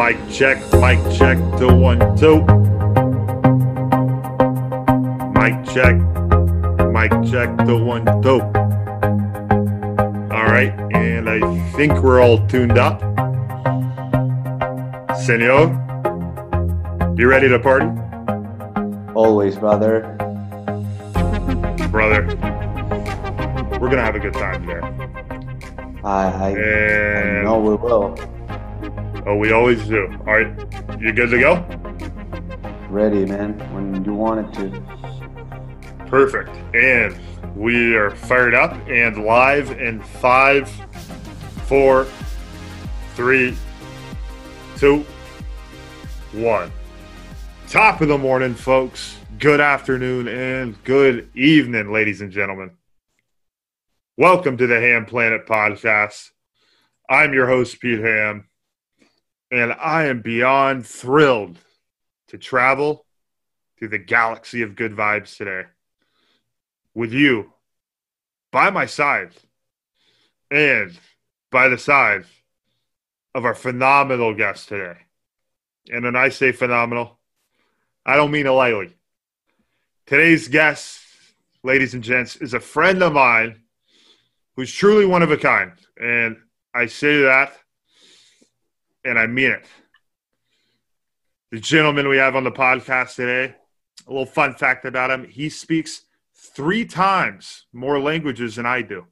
Mic check, mic check, two, one, two. Mic check, mic check, two, one, two. All right, and I think we're all tuned up. Senor, you ready to party? Always, brother. Brother, we're gonna have a good time today. I, I, I know we will. Oh, we always do. All right, you good to go? Ready, man. When you want it to. Perfect. And we are fired up and live in five, four, three, two, one. Top of the morning, folks. Good afternoon and good evening, ladies and gentlemen. Welcome to the Ham Planet Podcast. I'm your host, Pete Ham, and I am beyond thrilled to travel through the galaxy of good vibes today with you by my side and by the side of our phenomenal guest today. And when I say phenomenal, I don't mean it lightly. Today's guest, ladies and gents, is a friend of mine who's truly one of a kind. And I say that and I mean it. The gentleman we have on the podcast today, a little fun fact about him he speaks three times more languages than I do.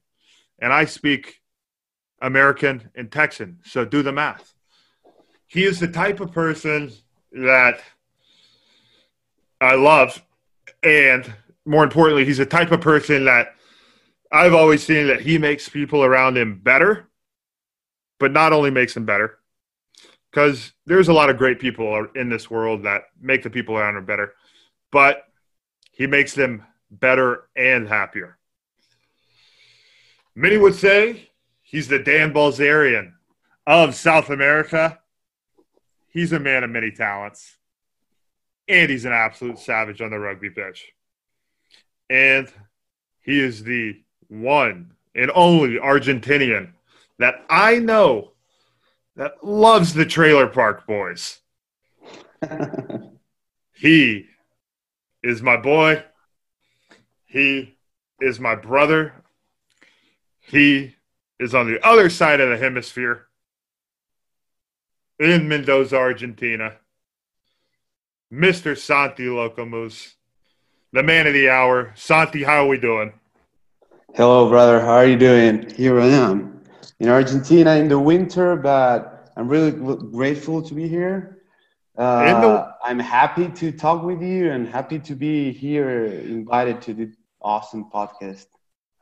And I speak American and Texan. So do the math. He is the type of person that I love. And more importantly, he's the type of person that I've always seen that he makes people around him better, but not only makes them better, because there's a lot of great people in this world that make the people around him better, but he makes them better and happier. Many would say he's the Dan Bilzerian of South America. He's a man of many talents, and he's an absolute savage on the rugby pitch. And he is the one and only Argentinian that I know that loves the Trailer Park Boys. He is my boy. He is my brother. He is on the other side of the hemisphere in Mendoza, Argentina. Mr. Santi Locomus, the man of the hour. Santi, how are we doing? Hello, brother. How are you doing? Here I am in Argentina in the winter, but I'm really grateful to be here. Uh, the- I'm happy to talk with you and happy to be here, invited to the awesome podcast.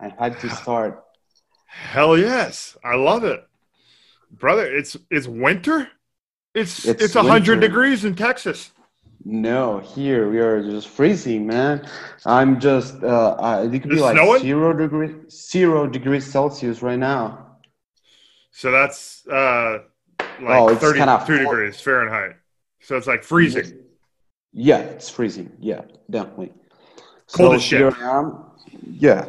I had to start. Hell yes. I love it. Brother, it's it's winter? It's it's, It's a 100 degrees in Texas. No, here we are just freezing, man. I'm just uh, uh it could be It's like snowing? zero degree zero degrees Celsius right now. So that's uh like Oh, 32 kinda degrees Fahrenheit. So it's like freezing. Yeah, it's freezing. Yeah, definitely. Cold so as shit. here I am. Yeah.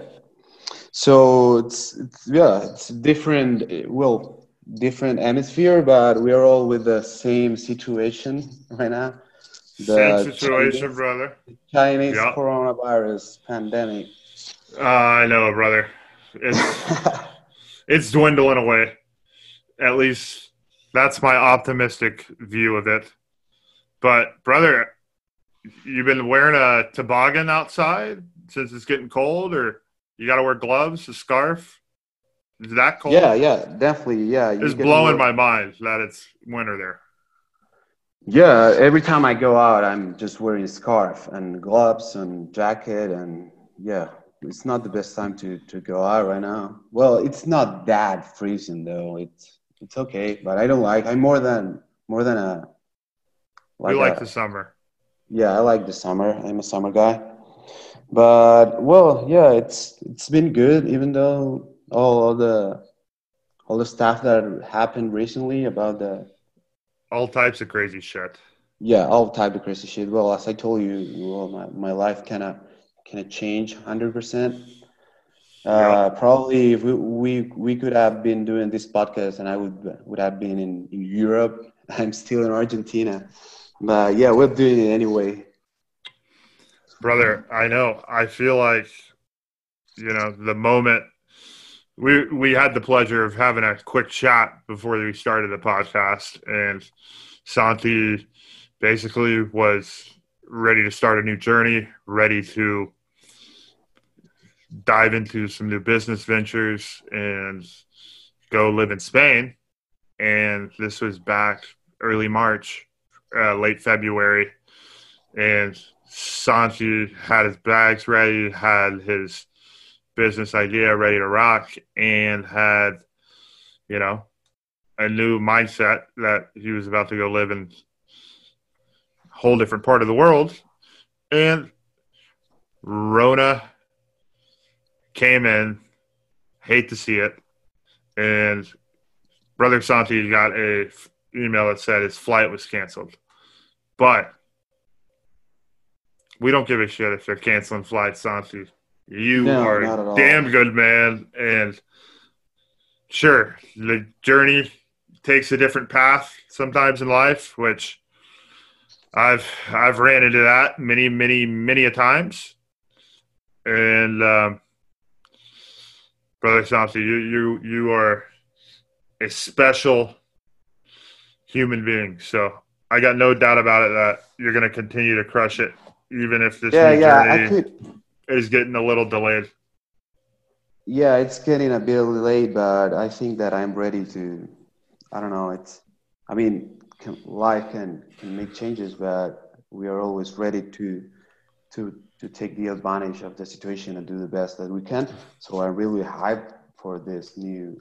So it's, it's yeah, it's different. Well, different hemisphere, but we are all with the same situation right now. The Same situation, Chinese- brother. Chinese Yeah. coronavirus pandemic. Uh, I know, brother. It's it's dwindling away. At least that's my optimistic view of it. But brother, you've been wearing a toboggan outside since it's getting cold, or you got to wear gloves, a scarf. Is that cold? yeah, yeah, definitely. Yeah, it's blowing my mind that it's winter there. Yeah, every time I go out, I'm just wearing a scarf and gloves and jacket, and yeah, it's not the best time to to go out right now. Well, it's not that freezing though. It's it's okay, but I don't like. I'm more than more than a. Like you like a- the summer. Yeah, I like the summer. I'm a summer guy, but well, yeah, it's it's been good, even though all of the all the stuff that happened recently about the All types of crazy shit. Yeah, all type of crazy shit. Well, as I told you, well, my, my life kind of kind of changed hundred percent. Uh, probably if we, we we could have been doing this podcast, and I would would have been in, in Europe I'm still in Argentina. But yeah, we're doing it anyway. Brother, I know. I feel like, you know, the moment we we had the pleasure of having a quick chat before we started the podcast, and Santi basically was ready to start a new journey, ready to dive into some new business ventures and go live in Spain. And this was back early March, uh, late February. And Santi had his bags ready, had his business idea ready to rock, and had, you know, a new mindset that he was about to go live in a whole different part of the world. And Rona came in, hate to see it, and Brother Santi got a email that said his flight was canceled. But we don't give a shit if they're canceling flights, Santi. You No, are a damn good man, and sure, the journey takes a different path sometimes in life, which I've I've ran into that many, many, many a times. And um, brother Santi, you you you are a special human being. So I got no doubt about it that you're going to continue to crush it, even if this Yeah, new yeah, journey could. is getting a little delayed. Yeah, it's getting a bit delayed, but I think that I'm ready to. I don't know. It's. I mean, can, life can can make changes, but we are always ready to to to take the advantage of the situation and do the best that we can. So I'm really hyped for this new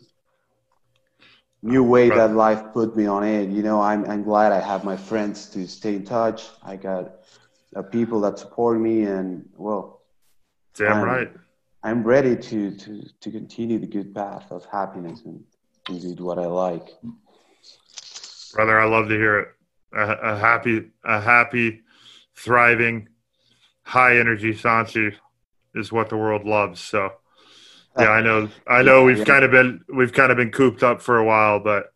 new way that life put me on it. You know, I'm I'm glad I have my friends to stay in touch. I got uh, people that support me, and well, Damn Um, right. I'm ready to, to, to continue the good path of happiness and, and do what I like. brother. I love to hear it. A, a happy, a happy, thriving, high energy Santi is what the world loves. So, yeah, I know, I know. We've kind of been, we've kind of been cooped up for a while, but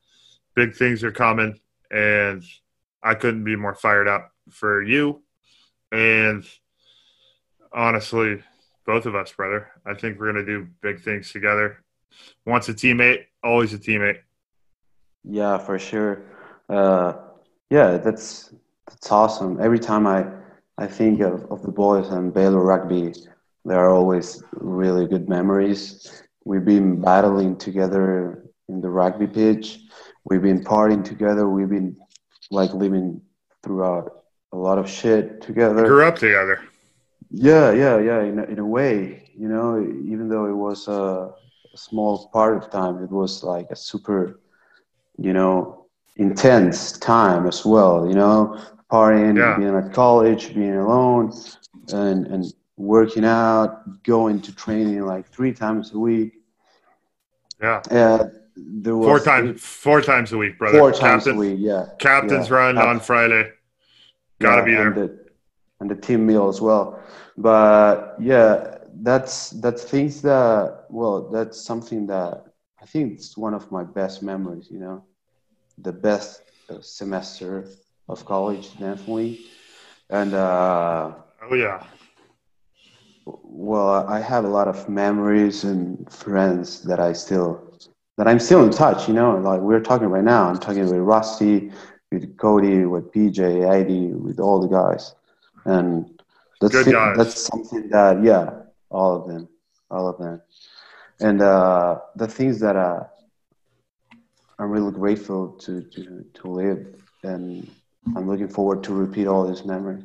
big things are coming, and I couldn't be more fired up for you, and honestly, both of us, brother. I think we're gonna do big things together. Once a teammate, always a teammate. Yeah, for sure. Uh, yeah, that's that's awesome. Every time I, I think of, of the boys and Baylor rugby, there are always really good memories. We've been battling together in the rugby pitch. We've been partying together. We've been like living throughout a lot of shit together. We grew up together. Yeah, yeah, yeah. In a, in a way, you know, even though it was a, a small part of time, it was like a super, you know, intense time as well. You know, partying, Yeah. being at college, being alone, and and working out, going to training like three times a week. Yeah. Uh, there was Four times, four times a week, brother. four times Captain, a week. Yeah, Captain's Yeah. run Cap- on Friday. Gotta yeah, be there. And the, and the team meal as well. But yeah, that's that's things that well, that's something that I think it's one of my best memories. You know, the best uh, semester of college, definitely. And uh, Oh yeah. well, I have a lot of memories and friends that I still that I'm still in touch. You know, like we're talking right now. I'm talking with Rusty, with Cody, with PJ, ID, with all the guys, and that's Good guys. that's something that yeah, all of them, all of them, and uh, the things that uh, I'm really grateful to to to live, and I'm looking forward to repeat all these memories.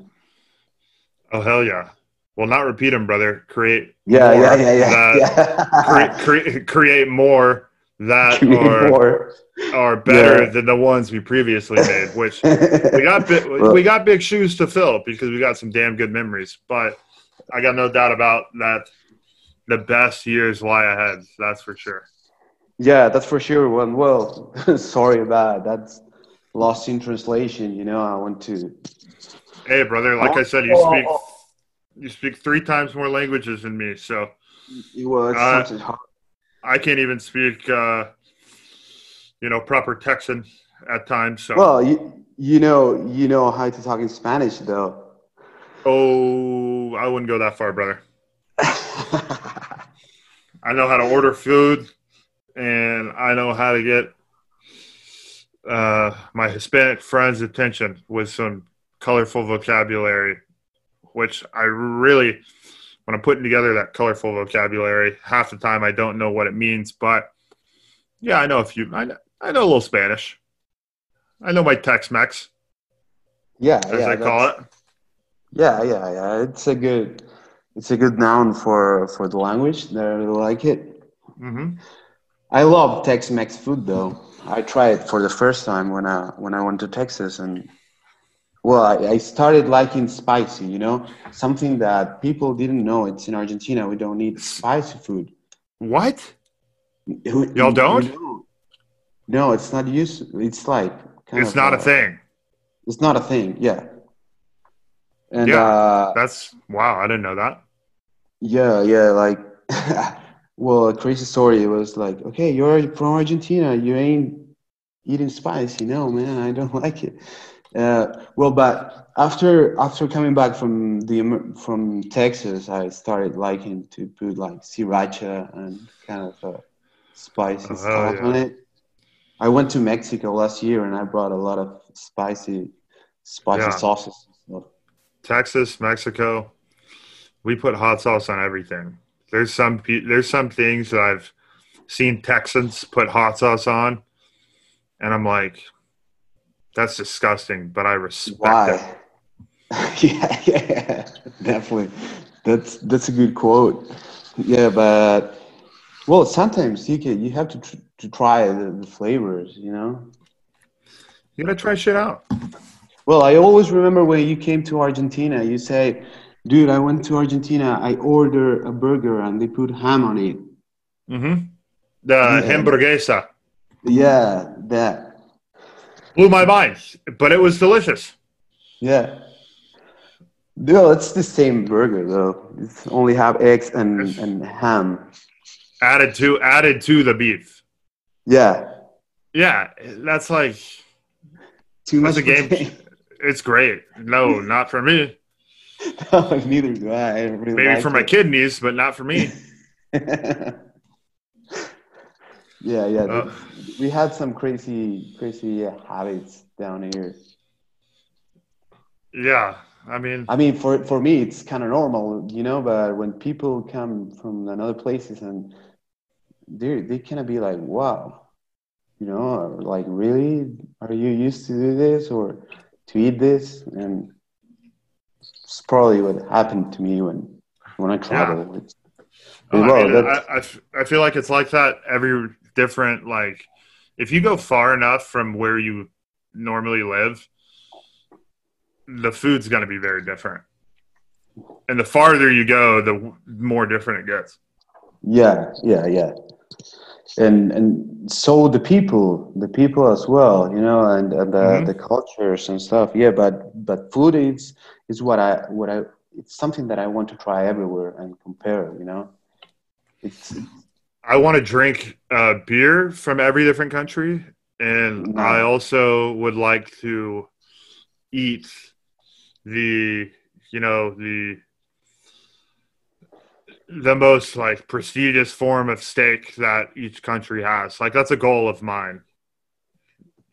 Oh hell yeah. Well, not repeat them, brother. Create. Yeah, more yeah, yeah, yeah. that- yeah. Create, create, create more that me are more. are better Yeah. than the ones we previously made. Which we got bi- we got big shoes to fill because we got some damn good memories. But I got no doubt about that. The best years lie ahead. That's for sure. Yeah, that's for sure. Well, well, sorry about that. That's lost in translation. You know, I want to. Hey, brother. Like I said, you Oh, speak oh, you speak three times more languages than me. So Well, it's Uh, something hard. I can't even speak, uh, you know, proper Texan at times. So. Well, you, you know, you know how to talk in Spanish, though. Oh, I wouldn't go that far, brother. I know how to order food, and I know how to get uh, my Hispanic friends' attention with some colorful vocabulary, which I really, when I'm putting together that colorful vocabulary, half the time I don't know what it means. But yeah, I know a few. I know, I know a little Spanish. I know my Tex-Mex, yeah, as yeah, they call it. Yeah, yeah, yeah. It's a good, it's a good noun for for the language. I really like it. Mm-hmm. I love Tex-Mex food though. I tried for the first time when I when I went to Texas, and well, I, I started liking spicy. You know, something that people didn't know. It's in Argentina. We don't eat spicy food. What? Y'all don't? No, it's not used. It's like kind It's not a uh, thing. It's not a thing. Yeah. And Yeah. uh, That's wow. I didn't know that. Yeah, yeah, like, well, a crazy story. It was like, okay, you're from Argentina, you ain't eating spicy. No, man, I don't like it. Uh, well, but after after coming back from the from Texas, I started liking to put like sriracha and kind of uh, spicy Oh, stuff yeah. on it. I went to Mexico last year and I brought a lot of spicy spicy Yeah. sauces. Texas, Mexico, we put hot sauce on everything. There's some there's some things that I've seen Texans put hot sauce on, and I'm like, that's disgusting. But I respect it. Yeah, yeah, definitely. That's that's a good quote. Yeah, but well, sometimes you can you have to tr- to try the, the flavors, you know. You gotta try shit out. Well, I always remember when you came to Argentina, you say, "Dude, I went to Argentina. I ordered a burger and they put ham on it." Mm-hmm. The Yeah. hamburguesa Yeah, that. blew my mind, but it was delicious. Yeah. No, it's the same burger though. It's only have eggs and, and ham. Added to added to the beef. Yeah. Yeah, that's like Too That's much a game- it's great. No, not for me. No, neither do I. I really Maybe for my kidneys, but not for me. yeah, yeah. Uh. we had some crazy, crazy habits down here. Yeah, I mean, I mean, for for me, it's kind of normal, you know. But when people come from another places and they they kind of be like, "Wow," you know, or like, "Really? Are you used to do this or to eat this?" And it's probably what happened to me when when I travel. It's, Oh, I, well, mean, that's- I, I f- I feel like it's like that every different like if you go far enough from where you normally live the food's going to be very different and the farther you go the more different it gets Yeah, yeah, yeah. And and so the people, the people as well, you know, and, and the, Mhm. the cultures and stuff. Yeah, but but food is is what I what I it's something that I want to try everywhere and compare. You know, it's i want to drink uh, beer from every different country and No. i also would like to eat the you know the the most like prestigious form of steak that each country has like that's a goal of mine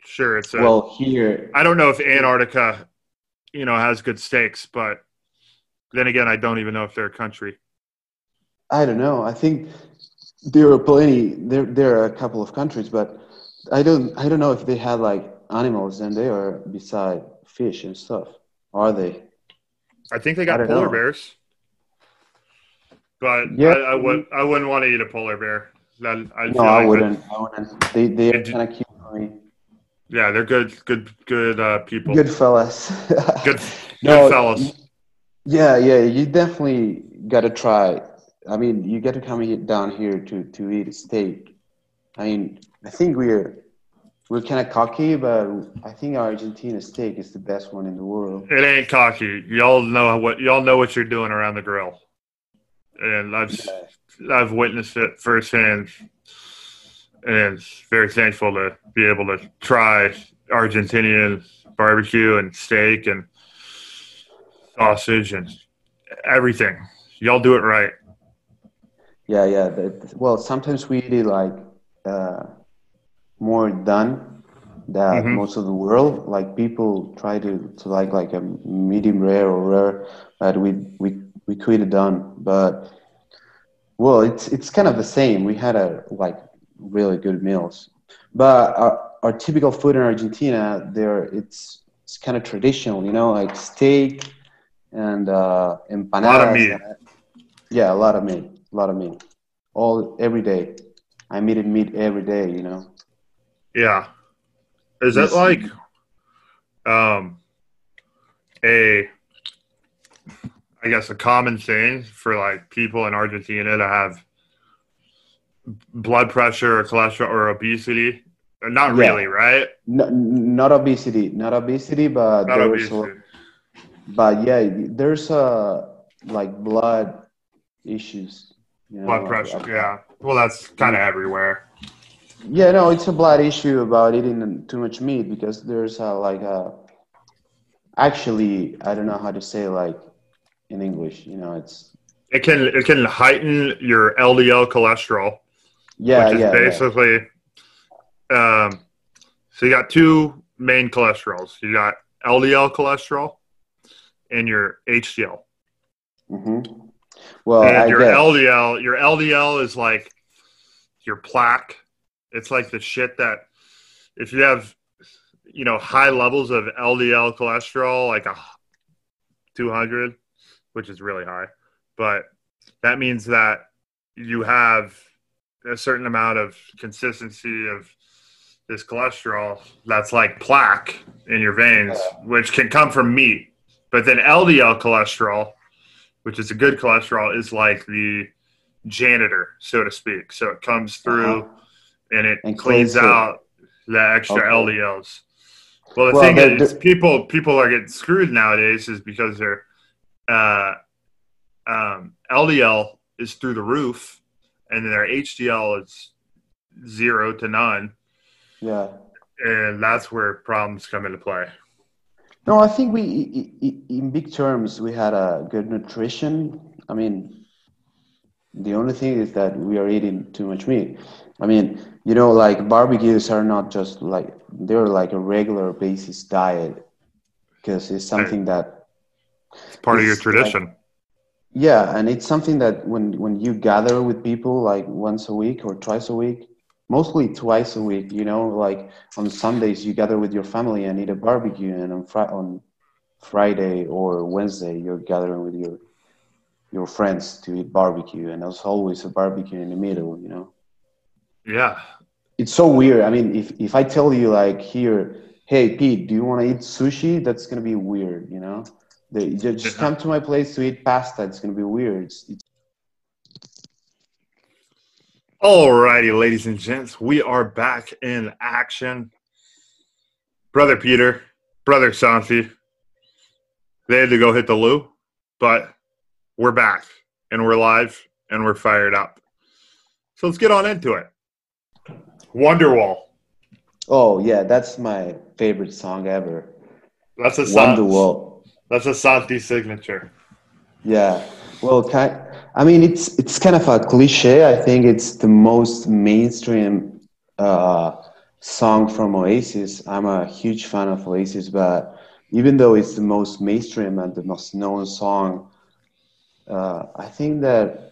sure it's a, well here. i don't know if antarctica you know has good steaks but then again i don't even know if they're a country I don't know. I think there are plenty. There there are a couple of countries, but I don't I don't know if they had like animals and they are beside fish and stuff. Are they? I think they got polar know. bears, but Yeah. I, I would I wouldn't want to eat a polar bear. That I No, I like wouldn't. I wouldn't. They they are kind of cute for me. yeah, they're good, good, good uh, people. Good fellas. good, No, good fellas. Yeah, yeah. You definitely got to try. I mean, you got to come here, down here to to eat steak. I mean, I think we're we're kind of cocky, but I think Argentina steak is the best one in the world. It ain't cocky. Y'all know what y'all know what you're doing around the grill, and I've I've witnessed it firsthand. and very thankful to be able to try Argentinian barbecue and steak and sausage and everything. Y'all do it right. Yeah, yeah. Well, sometimes we eat it like uh, more done than Mhm. most of the world. Like people try to, to like like a medium rare or rare, but we we we cook it done. But well, it's it's kind of the same. We had a like really good meals, but our, our typical food in Argentina, there it's it's kind of traditional, you know, like steak and uh, empanadas. meat. Yeah, a lot of meat, a lot of meat, all every day. I'm eating meat every day, you know. Yeah. Is that like um a I guess a common thing for like people in Argentina to have blood pressure or cholesterol or obesity? Uh, Not Yeah. really, right? No, not obesity, not obesity, but Not there's a- but yeah, there's uh like blood issues. You know, Blood pressure, yeah. Well, that's kind of everywhere. Yeah, no, it's a blood issue about eating too much meat because there's a, like a. Actually, I don't know how to say like in English. You know, it's It can it can heighten your LDL cholesterol, yeah, which is yeah, yeah. basically um so you got two main cholesterols. You got LDL cholesterol and your HDL. Mm-hmm. Well, and I your guess. LDL, your LDL is like your plaque. It's like the shit that if you have, you know, high levels of LDL cholesterol, like a 200, which is really high, but that means that you have a certain amount of consistency of this cholesterol that's like plaque in your veins, which can come from meat. But then LDL cholesterol, which is a good cholesterol, is like the janitor, so to speak. So it comes through Uh-huh. and it And cleans out the extra Okay. LDLs. Well, the Well, thing is, people people are getting screwed nowadays is because their uh, um, LDL is through the roof, and their HDL is zero to none, Yeah. and that's where problems come into play. No, I think we, in big terms, we had a good nutrition. I mean, the only thing is that we are eating too much meat. I mean, you know, like barbecues are not just like they're like a regular basis diet because it's something that It's part of your It's like- tradition. yeah, and it's something that when when you gather with people like once a week or twice a week, mostly twice a week, you know, like on Sundays you gather with your family and eat a barbecue, and on Fri on Friday or Wednesday you're gathering with your your friends to eat barbecue, and there's always a barbecue in the middle, you know. Yeah, It's so weird. I mean, if if I tell you like here, hey Pete, do you want to eat sushi? That's gonna be weird, you know. They, just come to my place to eat pasta. It's gonna be weird. It's, Alrighty, ladies and gents, we are back in action. Brother Peter, brother Santi, they had to go hit the loo, but we're back and we're live and we're fired up. So let's get on into it. Wonderwall. Oh yeah, that's my favorite song ever. That's a San- Wonderwall. That's a Santi signature. Yeah. Well. I mean, it's it's kind of a cliche. I think it's the most mainstream uh, song from Oasis. I'm a huge fan of Oasis, but even though it's the most mainstream and the most known song, uh, I think that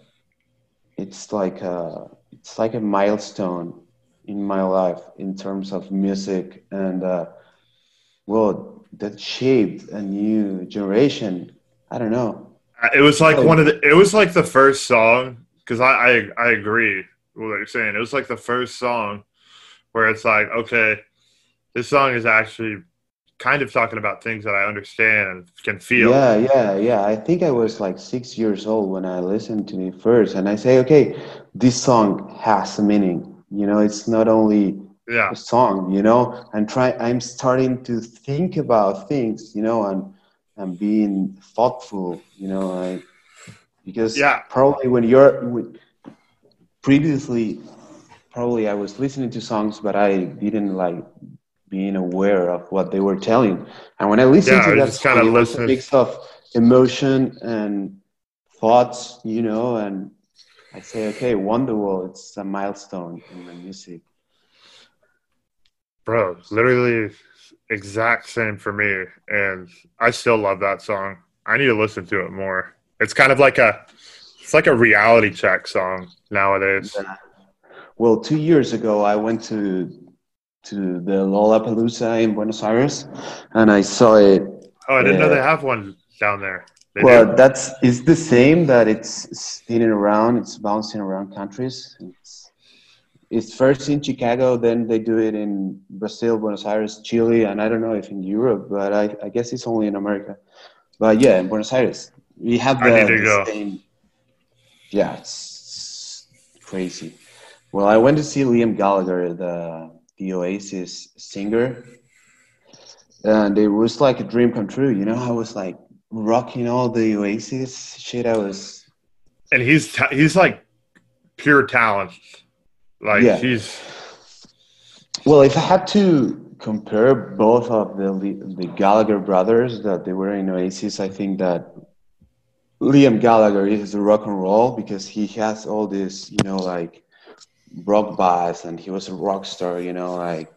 it's like a it's like a milestone in my life in terms of music and uh, well, that shaped a new generation. I don't know. Uh, It was like Oh. one of the. It was like the first song because I, I I agree with what you're saying. It was like the first song where it's like, okay, this song is actually kind of talking about things that I understand and can feel. Yeah, yeah, yeah. I think I was like six years old when I listened to it first, and I say, okay, this song has a meaning. You know, it's not only Yeah, song. You know, and try. I'm starting to think about things. You know, and and being thoughtful. You know, I, because Yeah. probably when you're when, previously probably I was listening to songs, but I didn't like being aware of what they were telling. And when I listened Yeah, to that just song, it was a mix of emotion and thoughts, you know, and I say, okay, Wonderwall, it's a milestone in my music. Bro, literally exact same for me. And I still love that song. I need to listen to it more. It's kind of like a it's like a reality check song nowadays. Yeah. Well, two years ago, I went to to the Lollapalooza in Buenos Aires, and I saw it. Oh, I didn't know they have one down there. They well, do? that's it's the same that it's spinning around, it's bouncing around countries. It's, it's first in Chicago, then they do it in Brazil, Buenos Aires, Chile, and I don't know if in Europe, but I, I guess it's only in America. But yeah, in Buenos Aires, we have the, the same. Yeah, it's crazy. Well, I went to see Liam Gallagher, the the Oasis singer, and it was like a dream come true. You know, I was like rocking all the Oasis shit. I was and he's ta- he's like pure talent. Like Yeah. he's well. If I had to compare both of the the Gallagher brothers that they were in Oasis, I think that Liam Gallagher is the rock and roll because he has all this, you know, like rock bass, and he was a rock star. You know, like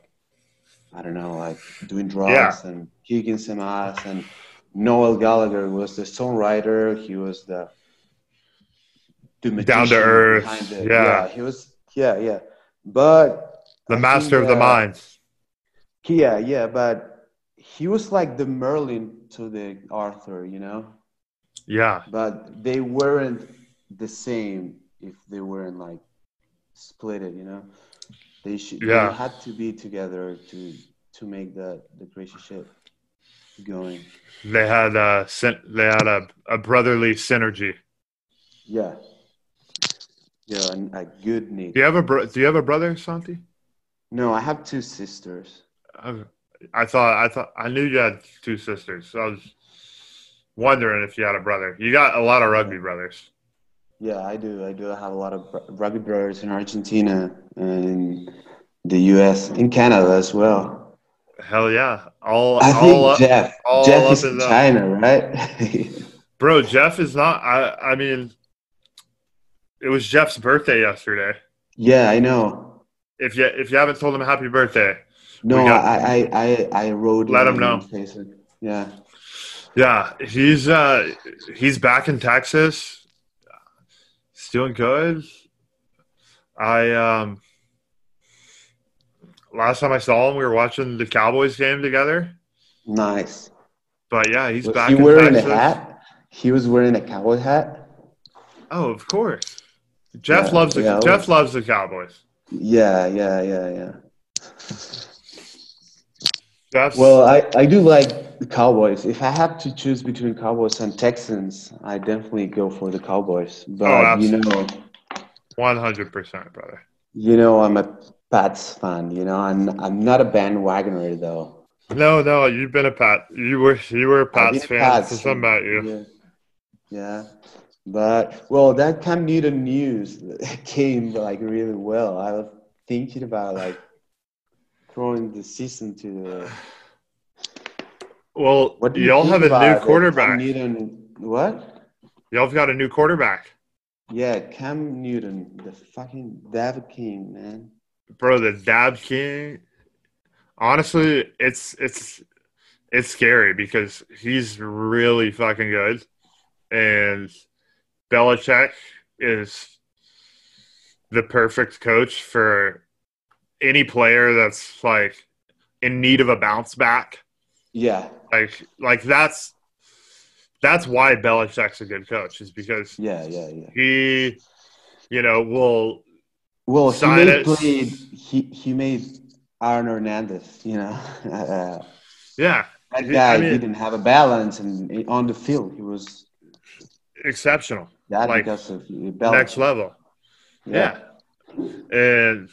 I don't know, like doing drugs Yeah. and kicking some ass. And Noel Gallagher was the songwriter. He was the the Down to earth, it. yeah. he was. Yeah, yeah, but the master think, of the uh, mind. Yeah, yeah, but he was like the Merlin to the Arthur, you know. Yeah. But they weren't the same if they weren't like split it, you know. They should. Yeah. They had to be together to to make the the crazy shit going. They had uh syn- they had a, a brotherly synergy. Yeah. Yeah, and a good need. Do you have a bro- do you have a brother, Santi? No, I have two sisters. I, I thought I thought I knew you had two sisters. So I was wondering if you had a brother. You got a lot of rugby brothers. Yeah, I do. I do have a lot of br- rugby brothers in Argentina and in the U.S. in Canada as well. Hell yeah. All I all think up, Jeff. all Jeff is in China, right? Bro, Jeff is not I I mean it was Jeff's birthday yesterday. yeah, I know. If you if you haven't told him happy birthday, No, got- I, I, I, I wrote. Let him know. on Facebook. Yeah. Yeah, he's uh he's back in Texas. He's doing good. I um last time I saw him we were watching the Cowboys game together. Nice. But yeah, he's Was back he in wearing Texas. a hat? He was wearing a cowboy hat. Oh, of course. Jeff Yeah, loves the yeah, Jeff loves the Cowboys. Yeah, yeah, yeah, yeah. That's Well, I, I do like the Cowboys. If I have to choose between Cowboys and Texans, I definitely go for the Cowboys. Oh, but Oh, you know, one hundred percent, brother. you know, I'm a Pats fan. You know, I'm I'm not a bandwagoner though. No, no, you've been a Pat. You were you were a Pats fan Pats something about you. Yeah. Yeah. But well, that Cam Newton news came like really well. I was thinking about like throwing the season to the. Well, What do you y'all think have a new quarterback. Newton, what? Y'all have got a new quarterback. Yeah, Cam Newton, the fucking Dab King, man. bro the dab king honestly it's it's it's scary because he's really fucking good and Belichick is the perfect coach for any player that's like in need of a bounce back Yeah, like like that's that's why Belichick's a good coach is because yeah, yeah, yeah. he you know will Well, he it. played. He he made Aaron Hernandez. You know, uh, yeah that He- guy I mean- didn't have a balance, and on the field he was exceptional that Like, because of the balance. next level. Yeah. And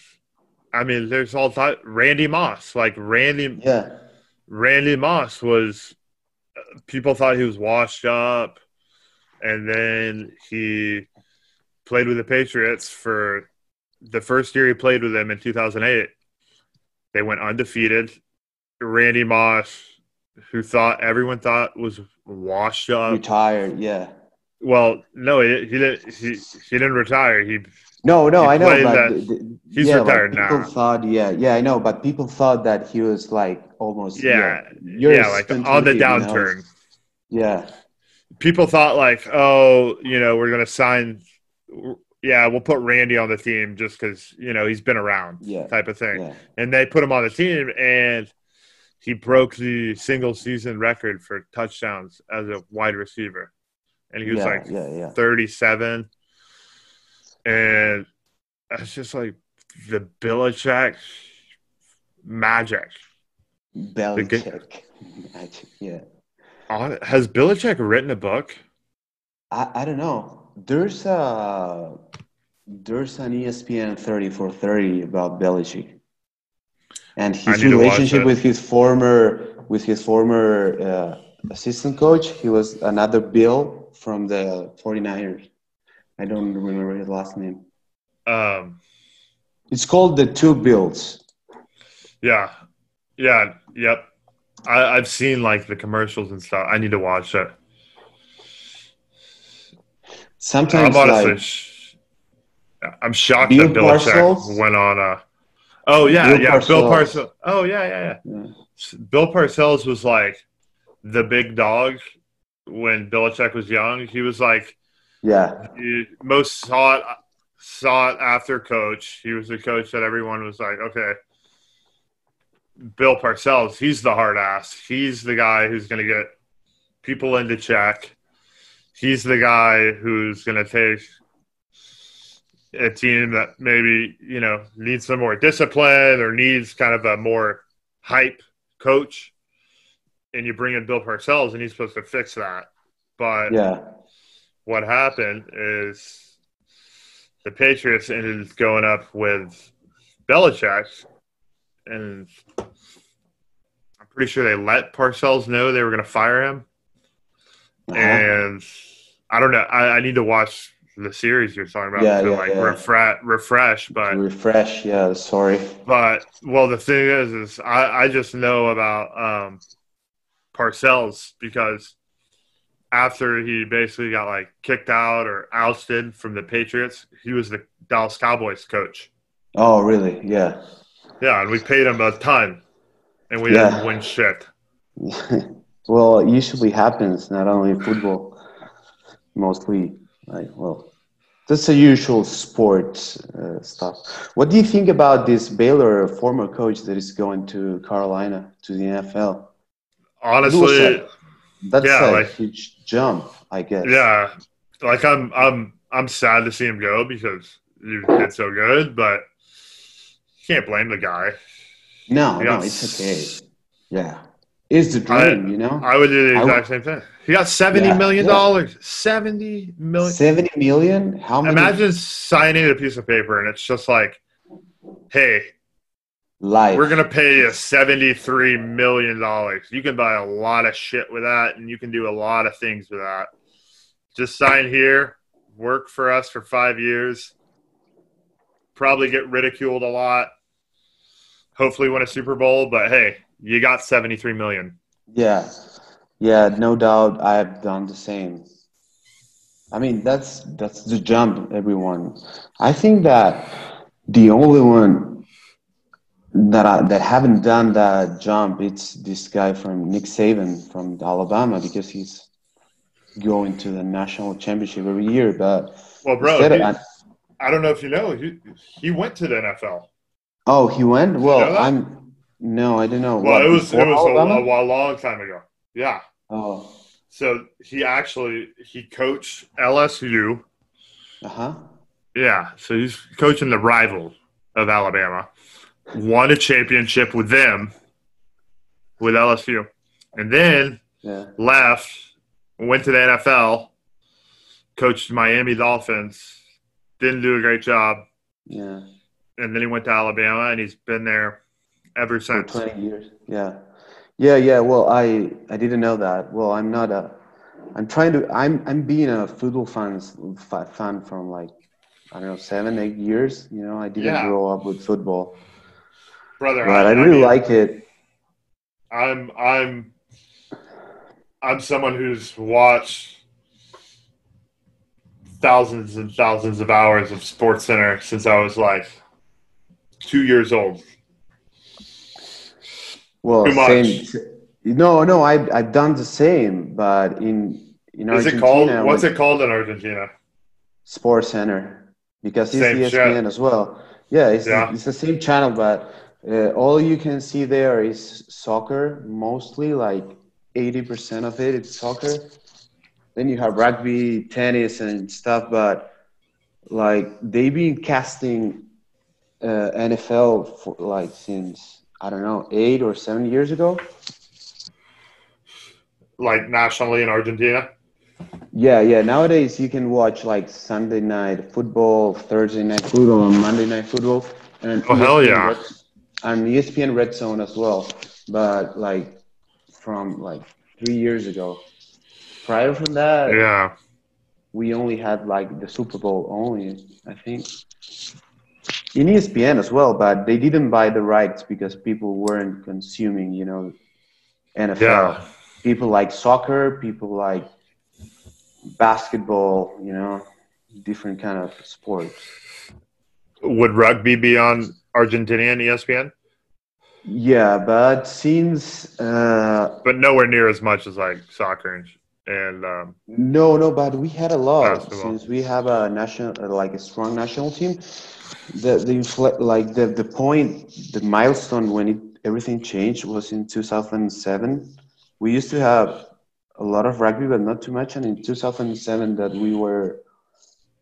I mean, there's all time Randy Moss. Like Randy, yeah, Randy Moss was. People thought he was washed up, and then he played with the Patriots for the first year he played with them in 2008, they went undefeated. Randy Moss, who thought everyone thought was washed up, Retired, yeah. Well, no, he, he didn't. He, he didn't retire. He No, no, He I know, but that- th- th- he's yeah, retired people now. thought, yeah, yeah, I know, but people thought that he was like almost, yeah, you're yeah, like on the with him, you know? downturn. Yeah, People thought like, oh, you know, we're gonna sign. Yeah, we'll put Randy on the team just because you know he's been around, Yeah. type of thing. yeah, And they put him on the team, and he broke the single season record for touchdowns as a wide receiver, and he was yeah, like yeah, yeah. 37. And it's just like the Belichick magic. Belichick, Magic, yeah. Has Belichick written a book? I, I don't know. There's a there's an ESPN 30 for 30 about Belichick and his need to watch relationship with his former with his former uh, assistant coach. He was another Bill from the 49ers. I don't remember his last name. Um, It's called the Two Bills. yeah, yeah, yep. I, I've seen like the commercials and stuff. I need to watch it. Sometimes I'm honestly, like sh- I'm shocked Bill that Belichick Parcells? went on a. Oh yeah, Bill yeah, Bill Parcells. Parcells. Oh yeah, yeah, yeah. yeah, Bill Parcells was like the big dog when Belichick was young. He was like yeah, the most sought sought after coach. He was the coach that everyone was like, okay. Bill Parcells, he's the hard ass. He's the guy who's going to get people into check. He's the guy who's going to take a team that maybe, you know, needs some more discipline or needs kind of a more hype coach. And you bring in Bill Parcells and he's supposed to fix that. But yeah. what happened is the Patriots ended going up with Belichick, and I'm pretty sure they let Parcells know they were going to fire him. Uh-huh. And I don't know. I, I need to watch the series you're talking about Yeah, to yeah, like yeah. refresh, refresh. But refresh. Yeah, sorry. but well, the thing is, is I, I just know about um, Parcells because after he basically got like kicked out or ousted from the Patriots, he was the Dallas Cowboys coach. Oh, really? Yeah. Yeah, and we paid him a ton, and we Yeah. didn't win shit. well, it usually happens not only in football, mostly like well, that's the usual sports uh, stuff. What do you think about this Baylor former coach that is going to Carolina to the NFL? Honestly, That's Yeah, a like- huge jump, I guess. yeah, like I'm I'm I'm sad to see him go because he did so good, but you can't blame the guy. No, He no, got it's okay. Yeah, it's the dream, you know. I would do the I exact same thing. He got seventy Yeah, million yeah. dollars. Seventy million. Seventy million? How many? Imagine signing a piece of paper and it's just like, hey, life. we're gonna pay you seventy-three million dollars. You can buy a lot of shit with that, and you can do a lot of things with that. Just sign here, work for us for five years. Probably get ridiculed a lot. Hopefully win a Super Bowl, but hey, you got seventy-three million. Yeah, yeah, no doubt. I have done the same. I mean, that's that's the jump, everyone. I think that the only one that I, that haven't done that jump, it's this guy from Nick Saban from Alabama because he's going to the national championship every year. But Well, bro, he- I don't know if you know, he he went to the NFL. oh, he went. Well, know? I'm no, I don't know. Well, What, it was it was a, a, a long time ago. Yeah. Oh, So he actually he coached LSU. uh huh. Yeah. So he's coaching the rival of Alabama. Won a championship with them, with LSU, and then Yeah. left. Went to the NFL. Coached Miami Dolphins. Didn't do a great job, Yeah. and then he went to Alabama, and he's been there ever for since. 20 years yeah yeah yeah well i i didn't know that well i'm not a i'm trying to i'm i'm being a football fans fan from like I don't know seven, eight years. You know, I didn't Yeah. grow up with football, brother. but I really mean, like it. I'm I'm I'm someone who's watched thousands and thousands of hours of Sports Center since I was like two years old. Well, Too much. same. No, no, I I've done the same, but in in Is it Argentina, called? What's it called in Argentina? Sports Center because it's Same ESPN as well. Yeah, it's, Yeah. it's the same channel, but uh, all you can see there is soccer, mostly like 80% of it is soccer. Then you have rugby, tennis, and stuff, but like they've been casting uh, NFL for like since I don't know eight or seven years ago. Like nationally in Argentina? Yeah, yeah. Nowadays you can watch like Sunday night football, Thursday night football, and Monday night football, and Oh, hell yeah. And ESPN Red Zone as well. But like from like three years ago. Prior from that, Yeah. we only had like the Super Bowl only, I think. In ESPN as well, but they didn't buy the rights because people weren't consuming, you know, NFL. Yeah. People like soccer, people like basketball, you know, different kind of sports. Would rugby be on Argentinian ESPN? Yeah, but since uh, But nowhere near as much as like soccer and, and um, no, no, but we had a lot Basketball. since we have a national, like a strong national team. The the like the the point, the milestone when it everything changed was in 2007. We used to have a lot of rugby, but not too much. And in 2007, that we were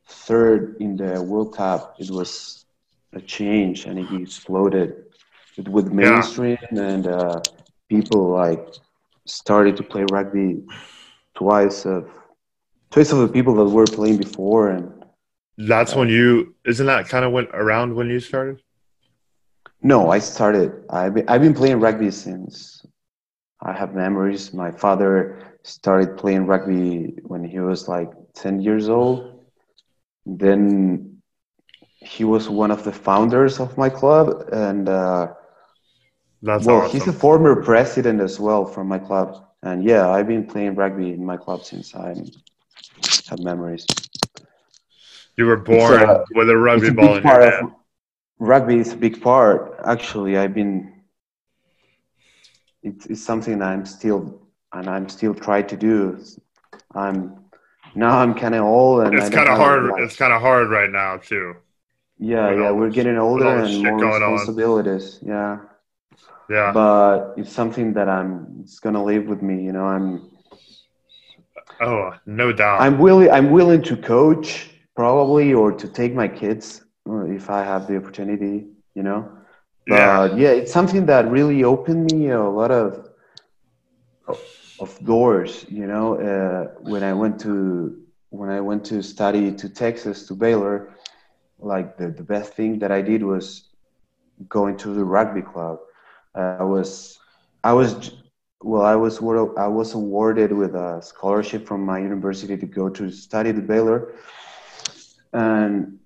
third in the World Cup, it was a change, and it exploded with, mainstream and uh, people like started to play rugby twice of twice of the people that were playing before, and that's when you isn't that kind of went around when you started? No, I started. I've been, I've been playing rugby since I have memories. My father started playing rugby when he was like 10 years old. Then he was one of the founders of my club. And, uh, That's well, awesome. he's a former president as well from my club. And yeah, I've been playing rugby in my club since I have memories. you were born a- with a rugby a ball in your hand. rugby is a big part actually i've been it's, it's something i'm still and i'm still trying to do i'm now i'm kind of old and It's kind of hard. It's kind of hard right now too. Yeah yeah we're this- getting older and more going on. responsibilities yeah Yeah. but it's something that i'm it's gonna live with me you know i'm Oh, no doubt. i'm willing i'm willing to coach probably or to take my kids uh, if i have the opportunity you know yeah. But yeah, it's something that really opened me a lot of of doors. You know, uh, when I went to when I went to study to Texas to Baylor, like the, the best thing that I did was going to the rugby club. Uh, I was I was well, I was I was awarded with a scholarship from my university to go to study to Baylor, and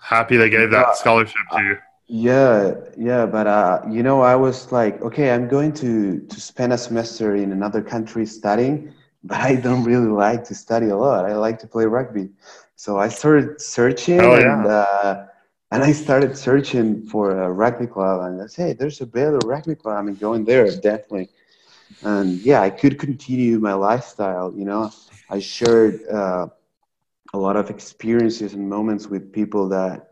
Happy they gave that Uh, scholarship to you. yeah, yeah, but uh, you know, I was like, okay, I'm going to to spend a semester in another country studying, but I don't really like to study a lot. I like to play rugby, so I started searching, Hell and uh, and I started searching for a rugby club, and I said, hey, there's a better rugby club. I'm going there definitely, and yeah, I could continue my lifestyle. You know, I shared uh, a lot of experiences and moments with people that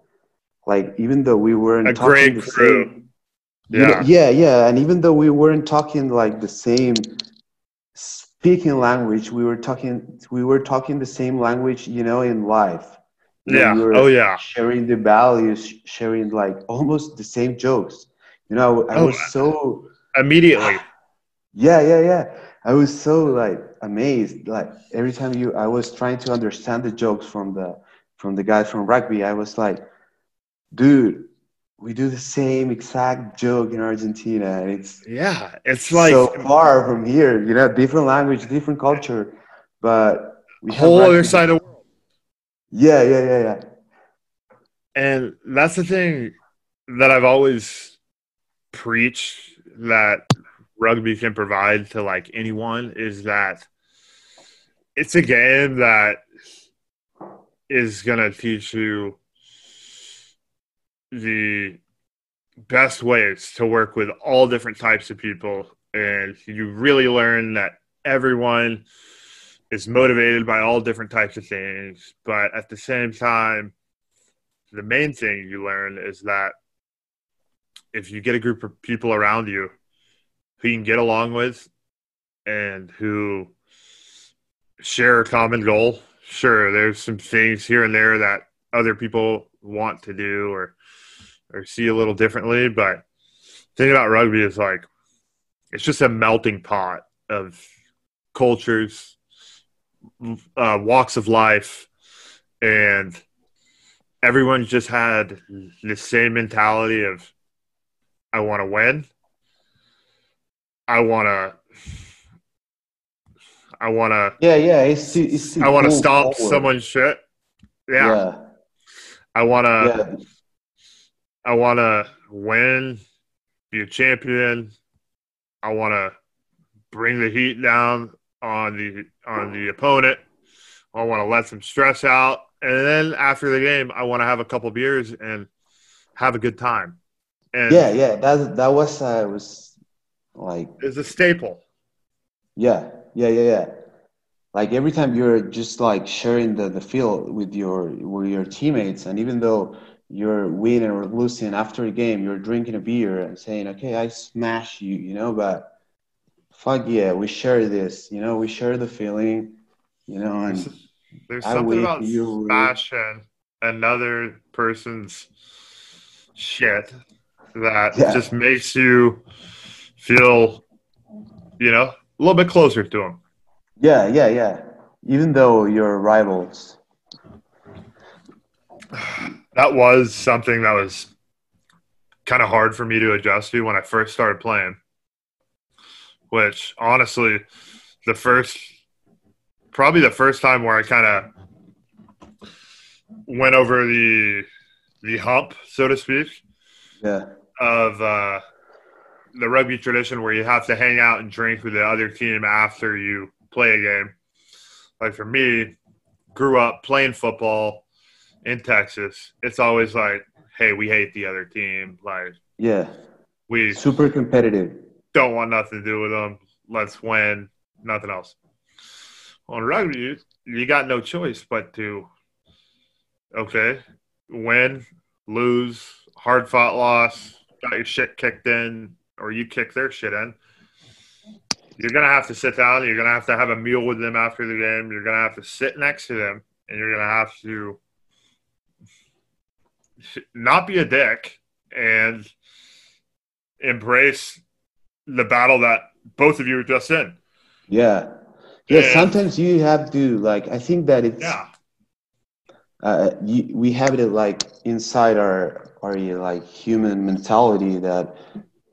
like even though we weren't A talking great the crew. same you know, Yeah. yeah yeah and even though we weren't talking like the same speaking language we were talking we were talking the same language you know in life Yeah. we Oh, yeah. sharing the values sharing like almost the same jokes you know i Oh, was so Immediately. yeah, yeah, yeah. I was so like amazed. Like every time you, I was trying to understand the jokes from the from the guy from rugby. I was like, dude, we do the same exact joke in Argentina, and it's Yeah. It's like so far from here. You know, different language, different culture, but we have whole other side of the world. Yeah, yeah, yeah, yeah. And that's the thing that I've always preached that rugby can provide to like anyone is that it's a game that is going to teach you the best ways to work with all different types of people. And you really learn that everyone is motivated by all different types of things. But at the same time the main thing you learn is that if you get a group of people around you who you can get along with and who share a common goal, sure, there's some things here and there that other people want to do or or see a little differently, but the thing about rugby is like it's just a melting pot of cultures, uh, walks of life, and everyone's just had the same mentality of I want to win. I want to. I want to. Yeah, yeah. It's, too, it's I want to stomp forward. someone's shit. Yeah. Yeah, I want to. yeah, I want to win, be a champion. I want to bring the heat down on the on the opponent. I want to let some stress out, and then after the game, I want to have a couple beers and have a good time. And yeah, yeah. That that was uh, was like it's a staple. Yeah, yeah, yeah, yeah. Like every time you're just like sharing the, the field with your with your teammates, and even though you're winning or losing after a game, you're drinking a beer and saying, "Okay, I smash you," you know. But fuck yeah, we share this, you know. We share the feeling, you know. And There's I something about you. smashing another person's shit that Yeah. just makes you feel, you know, a little bit closer to them. yeah, yeah, yeah. Even though you're rivals. That was something that was kind of hard for me to adjust to when I first started playing. Which honestly, the first, probably the first time where I kind of went over the the hump, so to speak, Yeah, of uh, the rugby tradition where you have to hang out and drink with the other team after you play a game. Like for me, grew up playing football in Texas. It's always like, hey, we hate the other team. Like yeah. we Super competitive. don't want nothing to do with them. Let's win. Nothing else. On rugby, you, you got no choice but to, okay, win, lose, hard fought loss, got your shit kicked in, or you kick their shit in. You're gonna have to sit down. You're gonna have to have a meal with them after the game. You're gonna have to sit next to them, and you're gonna have to not be a dick and embrace the battle that both of you are just in. Yeah. Yeah, And- sometimes you have to like I think that it's Yeah, uh, you, we have it like inside our our like human mentality that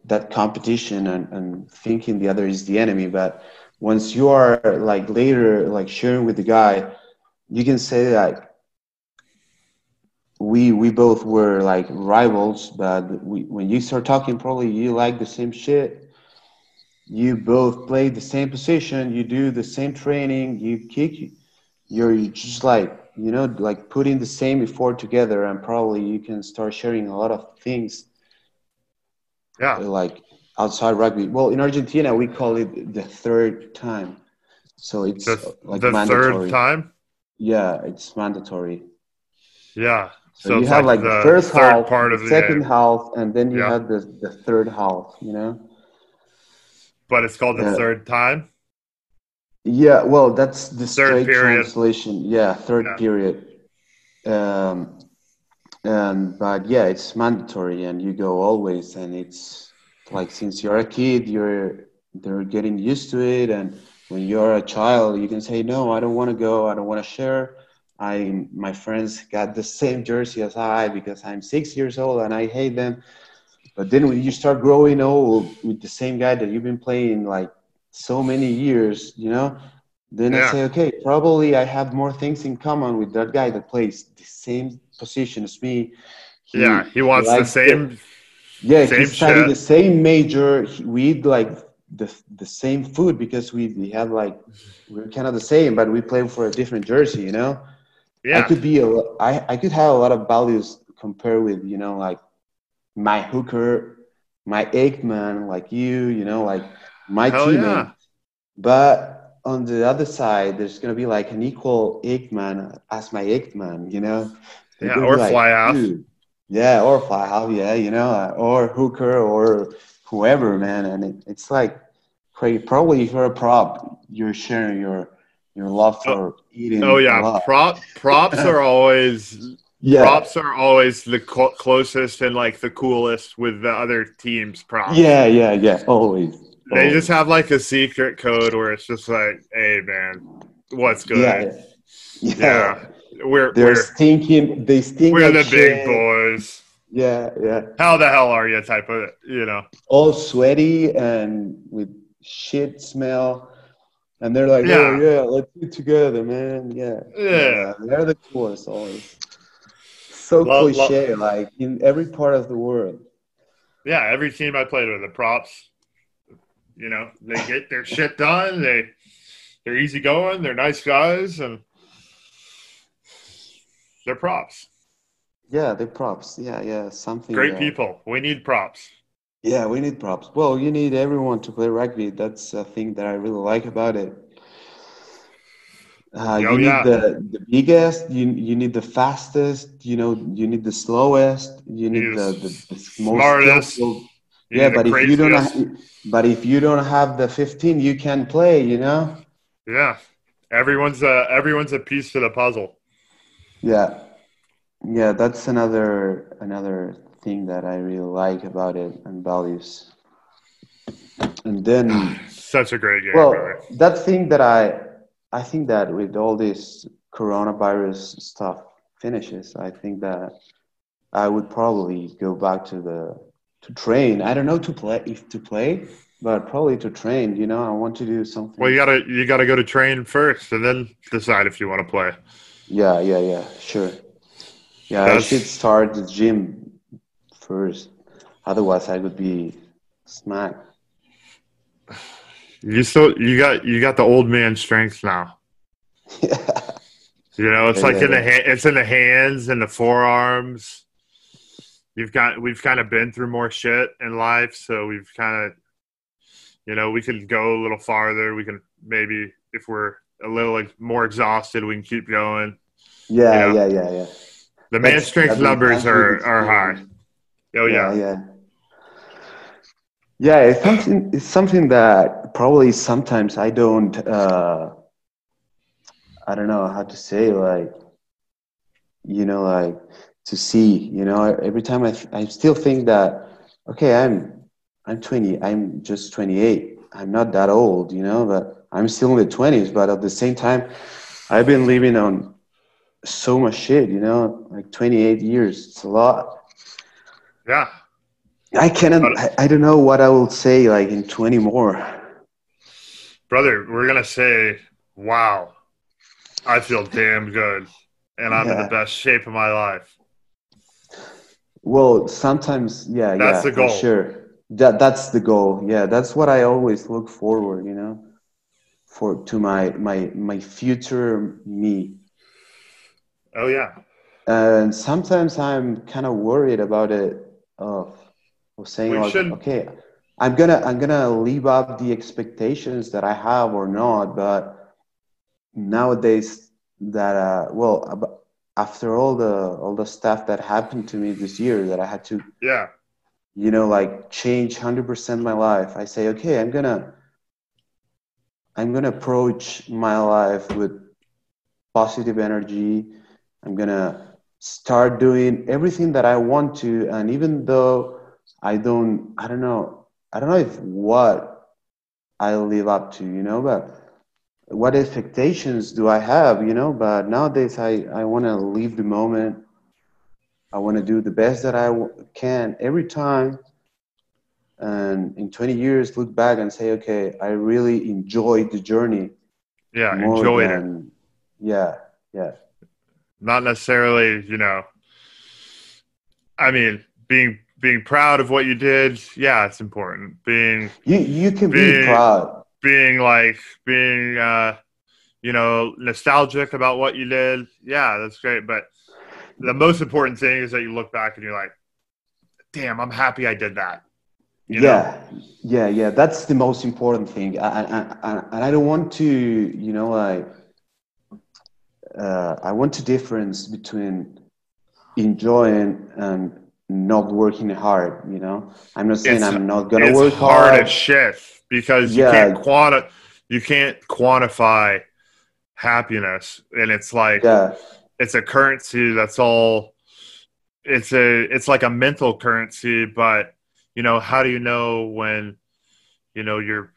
that competition and, and thinking the other is the enemy but once you are like later like sharing with the guy you can say that we we both were like rivals but we, when you start talking probably you like the same shit you both play the same position you do the same training you kick you're just like you know like putting the same effort together and probably you can start sharing a lot of things yeah. like outside rugby well in argentina we call it the third time so it's The, like the mandatory third time. yeah it's mandatory Yeah. So, So, you have like, the first third half part of the the second game, half and then you Yeah. have the, the third half you know but it's called the third time. Yeah, well, that's the period. translation. Yeah, third Yeah. period. Um, and but yeah, it's mandatory, and you go always, and it's like since you're a kid, you're they're getting used to it, and when you're a child, you can say no, I don't want to go, I don't want to share. I my friends got the same jersey as I because I'm six years old and I hate them. But then when you start growing old with the same guy that you've been playing like so many years, you know, then I say, okay, probably I have more things in common with that guy that plays the same position as me. He, yeah, he wants the same. The, yeah, same he studied shit. the same major. He, we eat like the the same food because we, we have like we're kind of the same, but we play for a different jersey. You know. Yeah. I could be a. I I could have a lot of values compared with you know like my hooker, my eightman, like you. You know, like my Hell teammate. Yeah. But on the other side, there's gonna be like an equal eightman as my eightman. You know. yeah, or like, fly off. Yeah, or fly off. Yeah, you know, or hooker or whoever, man. And it, it's like probably if you're a prop, you're sharing your your love oh, for oh, eating. Oh yeah, prop props are always yeah. props are always the cl- closest and like the coolest with the other teams' props. Yeah, yeah, yeah, always. They always. just have like a secret code where it's just like, hey man, what's good? Yeah, yeah. yeah. We're they're we're, stinking. They stink. We're the big boys. Yeah, yeah. How the hell are you? Type of you know. All sweaty and with shit smell. And they're like, oh, yeah. oh, yeah, let's get together, man. Yeah. Yeah. yeah they're the coolest always. So love, cliche, love. like in every part of the world. Yeah, every team I played with, the props, you know, they get their shit done. They they're easy going, they're nice guys, and they're props. Yeah, they're props. Yeah, yeah. Something great people. We need props. Yeah, we need props. Well, you need everyone to play rugby. That's a thing that I really like about it. Uh, oh, you need yeah. the, the biggest, you, you need the fastest, you know, you need the slowest, you need the, the, the smartest. Yeah, but if you don't have, but if you don't have the 15, you can play, you know? Yeah. Everyone's a everyone's a piece to the puzzle. Yeah. Yeah, that's another another thing that I really like about it and values. And then such a great game. Well, brother. that thing that I I think that with all this coronavirus stuff finishes, I think that I would probably go back to the to train. I don't know to play if to play, but probably to train. You know, I want to do something. Well, you gotta you gotta go to train first, and then decide if you want to play. Yeah, yeah, yeah. Sure. Yeah, That's... I should start the gym first. Otherwise, I would be smacked. You still you got you got the old man strength now. Yeah. You know, it's yeah, like yeah, in the ha- it's in the hands and the forearms. You've got we've kind of been through more shit in life, so we've kind of you know we can go a little farther. We can maybe if we're a little like more exhausted, we can keep going. Yeah, you know? yeah, yeah, yeah. The man strength numbers are are high. Oh yeah. yeah, yeah. Yeah, it's something. It's something that probably sometimes I don't. Uh, I don't know how to say like, you know, like to see. You know, every time I, I still think that okay, I'm, I'm 20. I'm just 28. I'm not that old, you know, but I'm still in the 20s. But at the same time, I've been living on so much shit, you know, like 28 years. It's a lot. Yeah. I cannot. I, I don't know what I will say like in 20 more. Brother, we're gonna say, "Wow, I feel damn good, and I'm yeah. in the best shape of my life." Well, sometimes, yeah, that's yeah, the goal. sure, that that's the goal. Yeah, that's what I always look forward. You know, for to my my my future me. Oh yeah. And sometimes I'm kind of worried about it of of saying like, okay, I'm gonna I'm gonna live up the expectations that I have or not, but nowadays that uh, well after all the all the stuff that happened to me this year that I had to yeah. you know like change 100% my life I say okay I'm gonna I'm gonna approach my life with positive energy. I'm gonna start doing everything that I want to. And even though I don't, I don't know, I don't know if what I live up to, you know, but what expectations do I have, you know? But nowadays, I, I want to live the moment. I want to do the best that I can every time. And in 20 years, look back and say, okay, I really enjoyed the journey. Yeah, enjoyed than, it. Yeah, yeah not necessarily, you know, I mean, being being proud of what you did, yeah, it's important. Being you you can being, be proud. Being like being uh you know, nostalgic about what you did, yeah, that's great. But the most important thing is that you look back and you're like, damn, I'm happy I did that. You yeah, know? yeah, yeah. That's the most important thing. And and I don't want to, you know, like, uh, I want to difference between enjoying and not working hard. You know, I'm not saying it's, I'm not gonna work hard. hard as shit because you yeah. can't quanti- you can't quantify happiness, and it's like yeah. it's a currency that's all. It's a it's like a mental currency, but you know how do you know when you know you're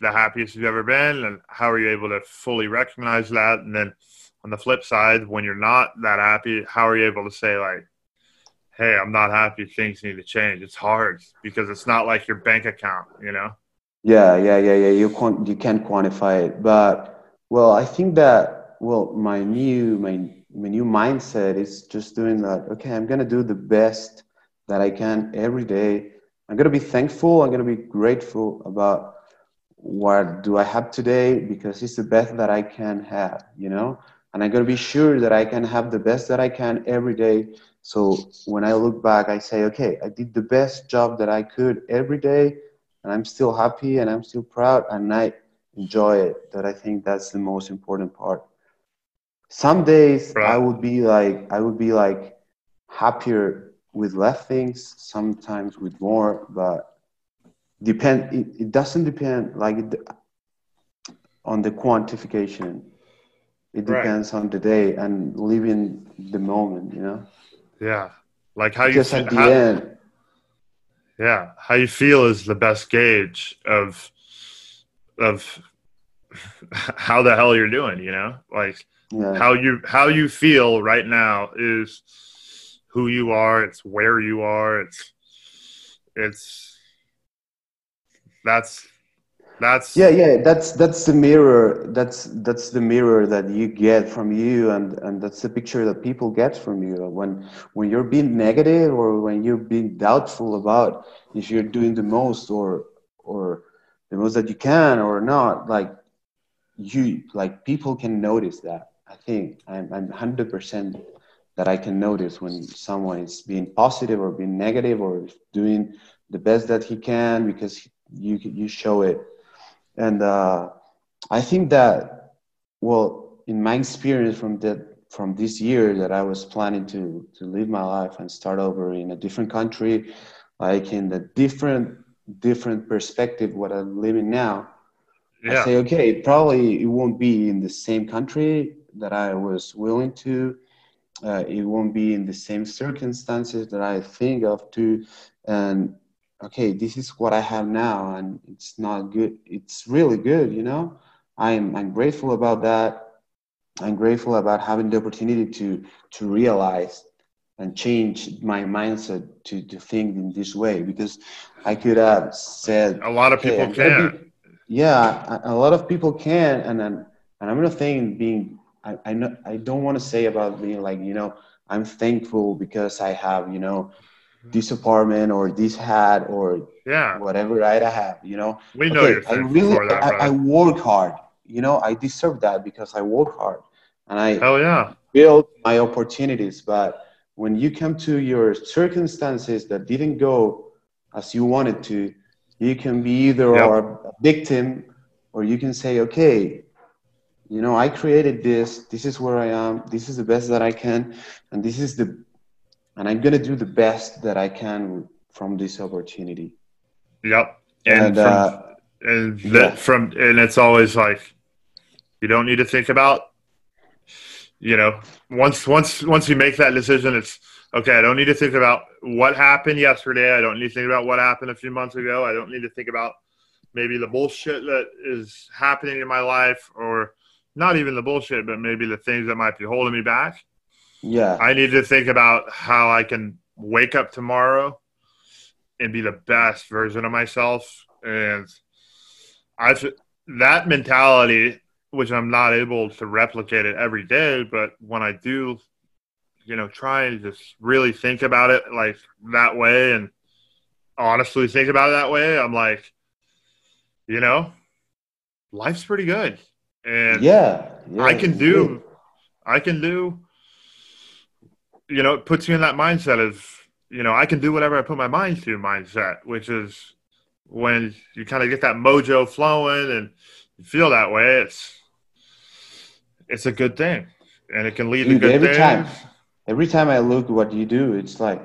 the happiest you've ever been, and how are you able to fully recognize that, and then on the flip side, when you're not that happy, how are you able to say like, "Hey, I'm not happy. Things need to change." It's hard because it's not like your bank account, you know. Yeah, yeah, yeah, yeah. You can't you can't quantify it, but well, I think that well, my new my my new mindset is just doing that. Okay, I'm gonna do the best that I can every day. I'm gonna be thankful. I'm gonna be grateful about what do I have today because it's the best that I can have. You know, and I'm going to be sure that I can have the best that I can every day. So when I look back, I say, okay, I did the best job that I could every day, and I'm still happy and I'm still proud, and I enjoy it. That I think that's the most important part. Some days right. I would be like, I would be like happier with less things, sometimes with more, but depend. It, it doesn't depend like on the quantification it depends right. on the day and living the moment you know yeah like how because you at the how, end yeah how you feel is the best gauge of of how the hell you're doing you know like yeah. how you how you feel right now is who you are it's where you are it's it's that's that's yeah yeah that's that's the mirror that's that's the mirror that you get from you and and that's the picture that people get from you. When when you're being negative or when you're being doubtful about if you're doing the most or or the most that you can or not like you like people can notice that i think. I'm, I'm 100% that i can notice when someone is being positive or being negative or doing the best that he can because you you show it and uh, I think that well, in my experience from that from this year that I was planning to to live my life and start over in a different country, like in the different different perspective what I'm living now. Yeah. I say, okay, probably it won't be in the same country that I was willing to. Uh, it won't be in the same circumstances that I think of to, and okay this is what i have now and it's not good it's really good you know? I'm i'm grateful about that. I'm grateful about having the opportunity to to realize and change my mindset to to think in this way because i could have said a lot of people can. Yeah a, a, lot of people can and then and i'm not saying being I, I know i don't want to say about being like you know i'm thankful because i have you know this apartment or this hat or yeah whatever right I have. You know, we know okay, I really that, I, I, work hard. You know, I deserve that because I work hard and I hell yeah build my opportunities. But when you come to your circumstances that didn't go as you wanted to, you can be either yep. a victim or you can say, okay, you know, I created this. This is where I am. This is the best that I can, and this is the and I'm gonna do the best that I can from this opportunity. Yep, and, and from, uh, and that yeah. from and it's always like you don't need to think about. You know, once once once you make that decision, it's okay. I don't need to think about what happened yesterday. I don't need to think about what happened a few months ago. I don't need to think about maybe the bullshit that is happening in my life, or not even the bullshit, but maybe the things that might be holding me back yeah. I need to think about how I can wake up tomorrow and be the best version of myself. And I that mentality, which I'm not able to replicate it every day, but when I do you know, try and just really think about it like that way and honestly think about it that way, I'm like, you know, life's pretty good. And yeah, yeah I can do, I can do, you know, it puts you in that mindset of, you know, I can do whatever I put my mind to mindset, which is when you kind of get that mojo flowing and you feel that way, it's, it's a good thing and it can lead Dude, to good every things. time every time i look what you do it's like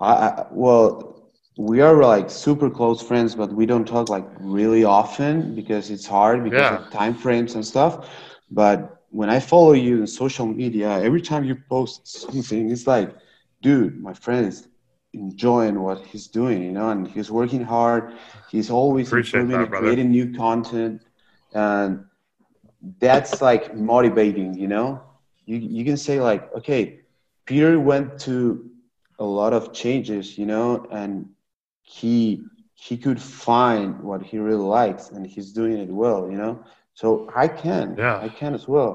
I, I well we are like super close friends but we don't talk like really often because it's hard because Yeah. of time frames and stuff but when i follow you on social media every time you post something it's like dude my friends enjoying what he's doing you know and he's working hard. He's always Appreciate improving that, and creating new content. And that's like motivating you know? You, you can say like okay peter went to a lot of changes you know and he he could find what he really likes and he's doing it well you know so i can Yeah. i can as well.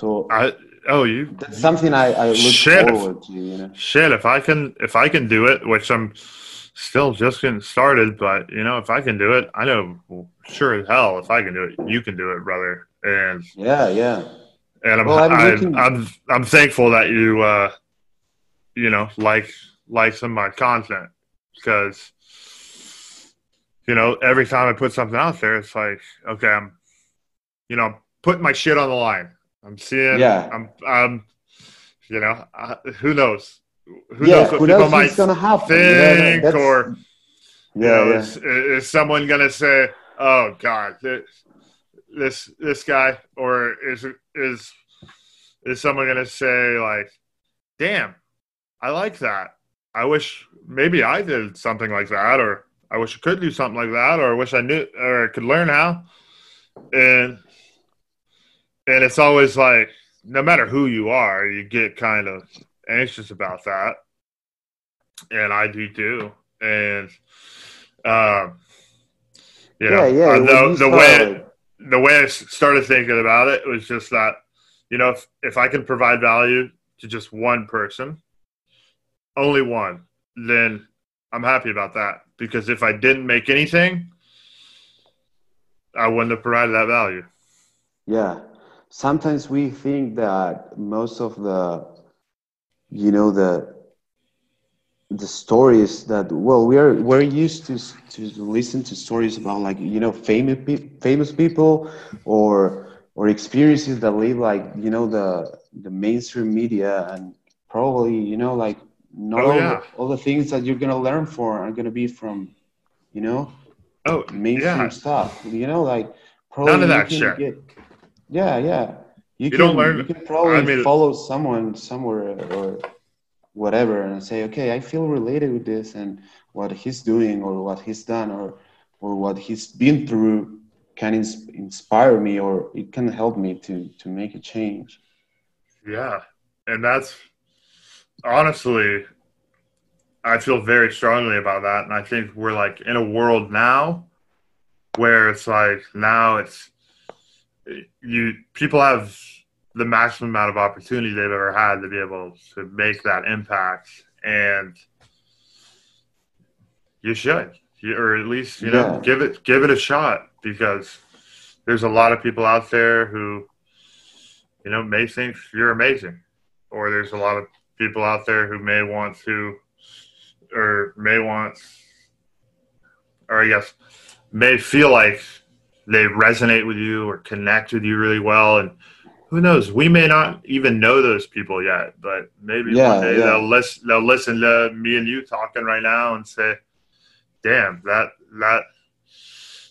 So I, oh, you, that's something i, I look Shit. forward to you know? Shit if i can if i can do it which i'm still just getting started but you know if i can do it i know sure as hell if i can do it you can do it brother. And yeah yeah. and i'm Well, I'm I'm, looking- I'm i'm thankful that you uh you know like like some of my content. Because you know every time i put something out there it's like okay i'm you know putting my shit on the line i'm seeing Yeah. i'm i'm you know uh, who knows who yeah knows what who people knows might gonna happen you know, think that's- or you yeah, know, yeah. is, is someone gonna say, "Oh God, this this, this guy," or is is is someone gonna say like, "Damn, I like that. I wish maybe I did something like that, or I wish I could do something like that, or I wish I knew or I could learn how." And and it's always like, no matter who you are, you get kind of anxious about that, and I do too, and. Um, you know, yeah yeah uh, the, the way start- the way I started thinking about it was just that, you know, if, if I can provide value to just one person, only one, then I'm happy about that. Because if I didn't make anything, I wouldn't have provided that value. Yeah. Sometimes we think that most of the, you know, the the stories that well we're we're used to to listen to stories about like you know famous pe- famous people or or experiences that live like you know the the mainstream media and probably you know like not Oh, all, yeah. all the things that you're gonna learn for are gonna be from you know Oh, mainstream yeah. stuff. You know, like probably None of that shit. Get, yeah, yeah. You, can don't learn- You can probably follow someone somewhere or whatever and say, okay, I feel related with this and what he's doing or what he's done or or what he's been through can ins- inspire me or it can help me to to make a change. Yeah. And that's honestly, I feel very strongly about that. And I think we're like in a world now where it's like now it's you people have the maximum amount of opportunity they've ever had to be able to make that impact and you should you, or at least you know Yeah. give it give it a shot because there's a lot of people out there who you know may think you're amazing or there's a lot of people out there who may want to or may want or i guess may feel like they resonate with you or connect with you really well and who knows we may not even know those people yet but maybe Yeah, one day yeah. they'll listen they'll listen to me and you talking right now and say damn that that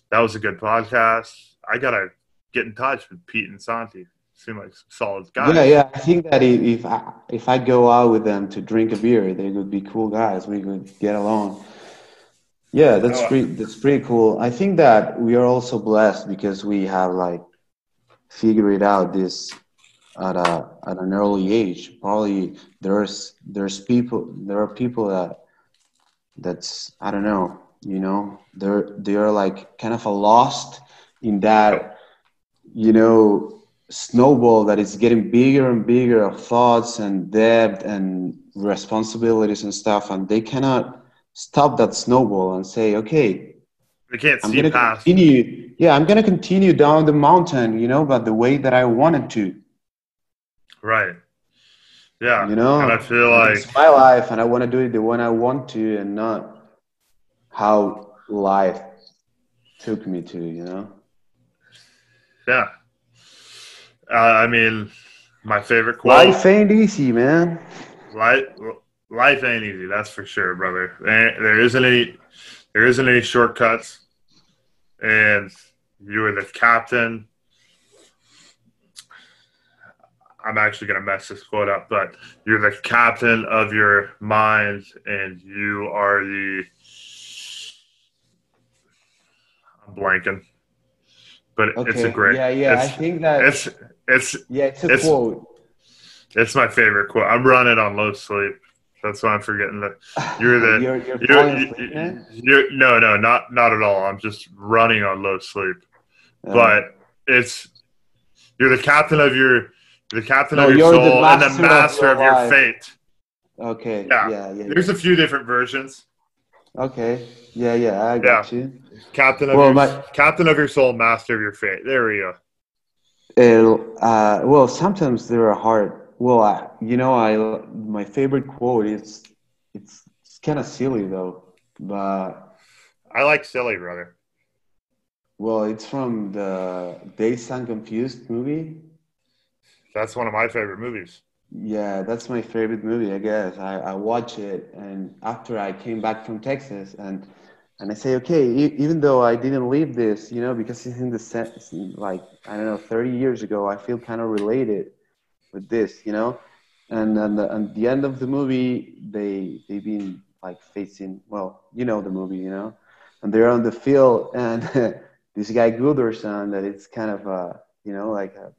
that was a good podcast i gotta get in touch with pete and santi seem like solid guys Yeah, yeah. I think that if, if I if I go out with them to drink a beer, they would be cool guys. We could get along. Yeah, that's pretty. That's pretty cool. I think that we are also blessed because we have like figured out this at a at an early age. Probably there's there's people there are people that that's I don't know. You know, they're they are like kind of a lost in that you know snowball that is getting bigger and bigger of thoughts and debt and responsibilities and stuff, and they cannot stop that snowball and say, okay, They can't I'm see gonna past. continue. Yeah, I'm gonna continue down the mountain, you know, but the way that I wanted to. Right. Yeah. You know, and I feel like it's my life, and I want to do it the way I want to, and not how life took me to. You know. yeah. Uh, I mean, my favorite quote. Life ain't easy, man. life life ain't easy that's for sure brother there isn't any there isn't any shortcuts and you are the captain i'm actually going to mess this quote up but you're the captain of your mind and you are the i'm blanking but Okay. it's a great yeah, yeah. I think that. it's it's yeah, it's a it's- quote. it's my favorite quote i'm running on low sleep that's why i'm forgetting that You're the- you're, you're You're, falling you- asleep, man? you're, no, no, not not at all. I'm just running on low sleep. Uh, But it's you're the captain of your the captain No, of your you're the soul and the master of your of your, fate. okay. yeah. Yeah, yeah. There's a few different versions. Okay. Yeah, yeah. I got you. Captain of Well, your my- captain of your soul, master of your fate. There we go. It'll, uh, well, sometimes they're hard. Well, I, you know, I my favorite quote is it's it's kind of silly though, but I like silly, brother. well, it's from the Dazed and Confused movie. That's one of my favorite movies. Yeah, that's my favorite movie, I guess. I, I watch it, and after I came back from Texas, and and I say, okay, e- even though I didn't live this, you know, because it's in the sense, like I don't know, 30 years ago, I feel kind of related with this, you know. And then the, at the end of the movie, they they've been like facing, well, you know the movie, you know, and they're on the field, and this guy Wooderson, that it's kind of a, you know, like a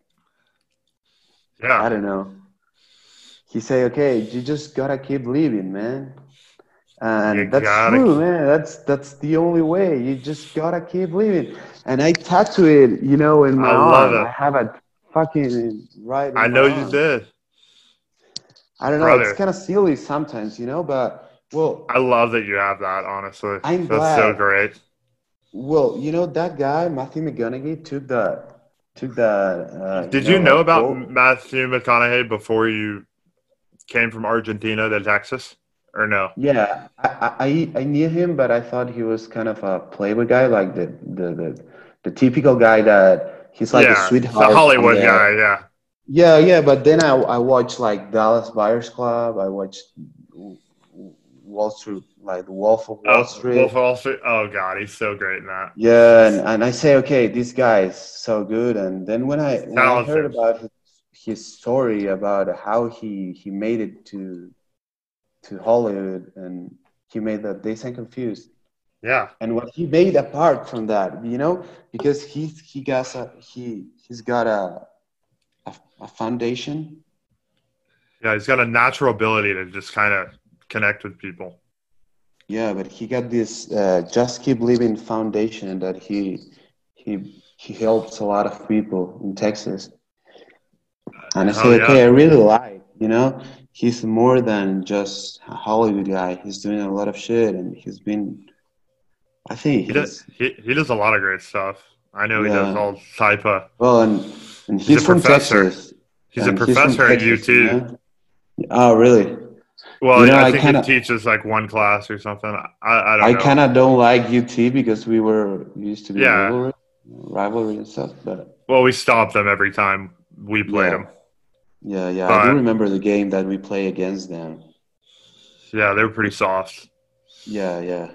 I Yeah, don't know. He say, "Okay, you just gotta keep living, man." And You that's true, keep- man. That's that's the only way. You just gotta keep living. And I tattoo it, you know, in my I love arm. I have a fucking right. I know you did. I don't know. Brother. It's kind of silly sometimes, you know. But well, I love that you have that. Honestly, I'm that's so great. well, you know that guy Matthew McConaughey took the took the. Uh, Did you know like, about gold- Matthew McConaughey before you came from Argentina to Texas, or no? Yeah, I, I I knew him, but I thought he was kind of a playboy guy, like the the the, the typical guy that he's like yeah, a sweetheart. the Hollywood the- guy. Yeah, Yeah, yeah, but then I I watched like Dallas Buyers Club. I watched Wall Street, like the Wolf of Wall oh, Street. Wolf of Wall Street. Oh God, he's so great in that. Yeah, and, and I say, okay, this guy is so good. And then when I when I heard about his, his story about how he he made it to to Hollywood and he made the Dazed and Confused Yeah, and what he made apart from that, you know, because he he got a he he's got a a, a foundation. yeah, he's got a natural ability to just kind of connect with people. Yeah, but he got this uh, just keep living foundation that he he he helps a lot of people in Texas. And I say, okay, I really like, you know, he's more than just a Hollywood guy. He's doing a lot of shit, and he's been. I think He does. He, he does a lot of great stuff. I know he does all type of. well, and and He's he's, a professor. Texas. He's a professor at UT. know? Oh, really? Well, You know, I I think kinda- he teaches like one class or something. I, I don't I kind of don't like UT because we were we used to be Yeah. rivalry, rivalry and stuff. But well, we stopped them every time we played yeah, them. yeah, yeah. I do remember the game that we play against them. Yeah, they were pretty soft. Yeah, yeah.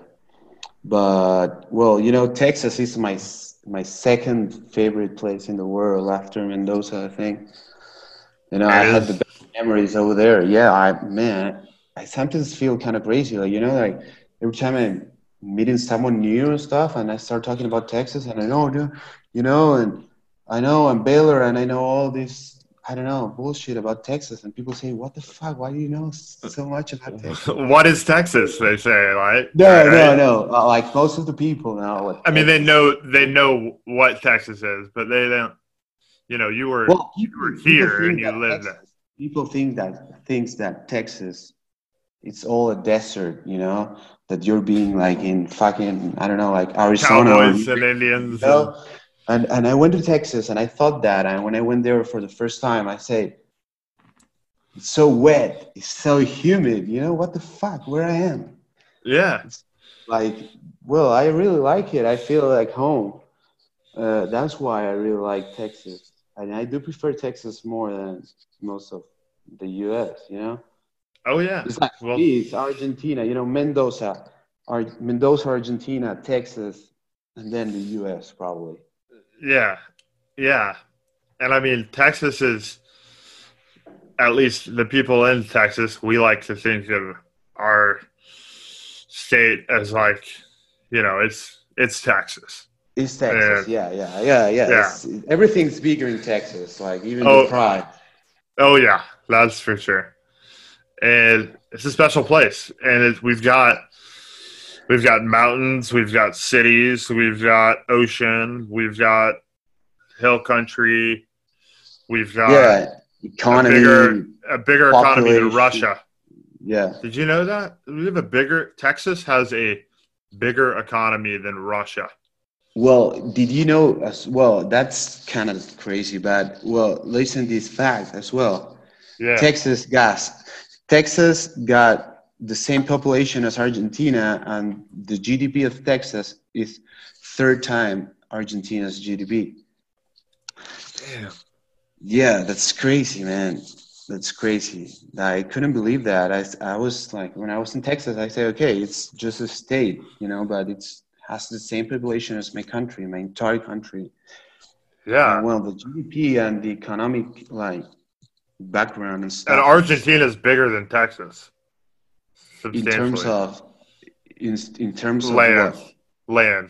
But well, you know, Texas is my my second favorite place in the world after Mendoza. I think. You know, I had the best memories over there. Yeah, I man, I sometimes feel kind of crazy. Like you know, like every time I'm meeting someone new and stuff, and I start talking about Texas, and I know, dude, you know, and I know I'm Baylor, and I know all this. I don't know bullshit about Texas, and people say, "What the fuck? Why do you know so much about Texas?" what is Texas? They say, like No, right? no, no. Uh, like most of the people now. I mean, they know they know what Texas is, but they don't. You know, you were Well, you were here and you lived there. People think that thinks that Texas, it's all a desert. You know that you're being like in fucking I don't know like Arizona. Cowboys and Indians. you know? And and and I went to Texas and I thought that and when I went there for the first time I said it's so wet, it's so humid, you know, what the fuck, where I am. yeah. Like well, I really like it. I feel like home. Uh, that's why I really like Texas. And I do prefer Texas more than most of the US, you know? Oh yeah. It's like Well, it's Argentina, you know, Mendoza, Ar- Mendoza, Argentina, Texas, and then the US probably. Yeah, yeah, and I mean Texas is at least the people in Texas. We like to think of our state as like, you know, it's it's Texas. It's Texas, yeah, yeah, yeah, yeah. Yeah. It's, everything's bigger in Texas, like even Oh. the pride. Oh yeah, that's for sure. And it's a special place, and it, we've got we've got mountains, we've got cities, we've got ocean, we've got hill country, we've got yeah, economy. bigger- a bigger economy than Russia. Yeah, Did you know that we have a bigger Texas has a bigger economy than Russia? Well, did you know as well? That's kind of crazy, but well, listen to this fact as well. Yeah, Texas gas. Texas got the same population as Argentina, and the GDP of Texas is third time Argentina's GDP. Damn. Yeah, that's crazy, man. That's crazy. I couldn't believe that. I, I was like, when I was in Texas, I say, okay, it's just a state, you know, but it's has the same population as my country, my entire country. yeah. And, well, the GDP and the economic like background and stuff. And Argentina is bigger than Texas. In terms of in, in terms of land, what? land.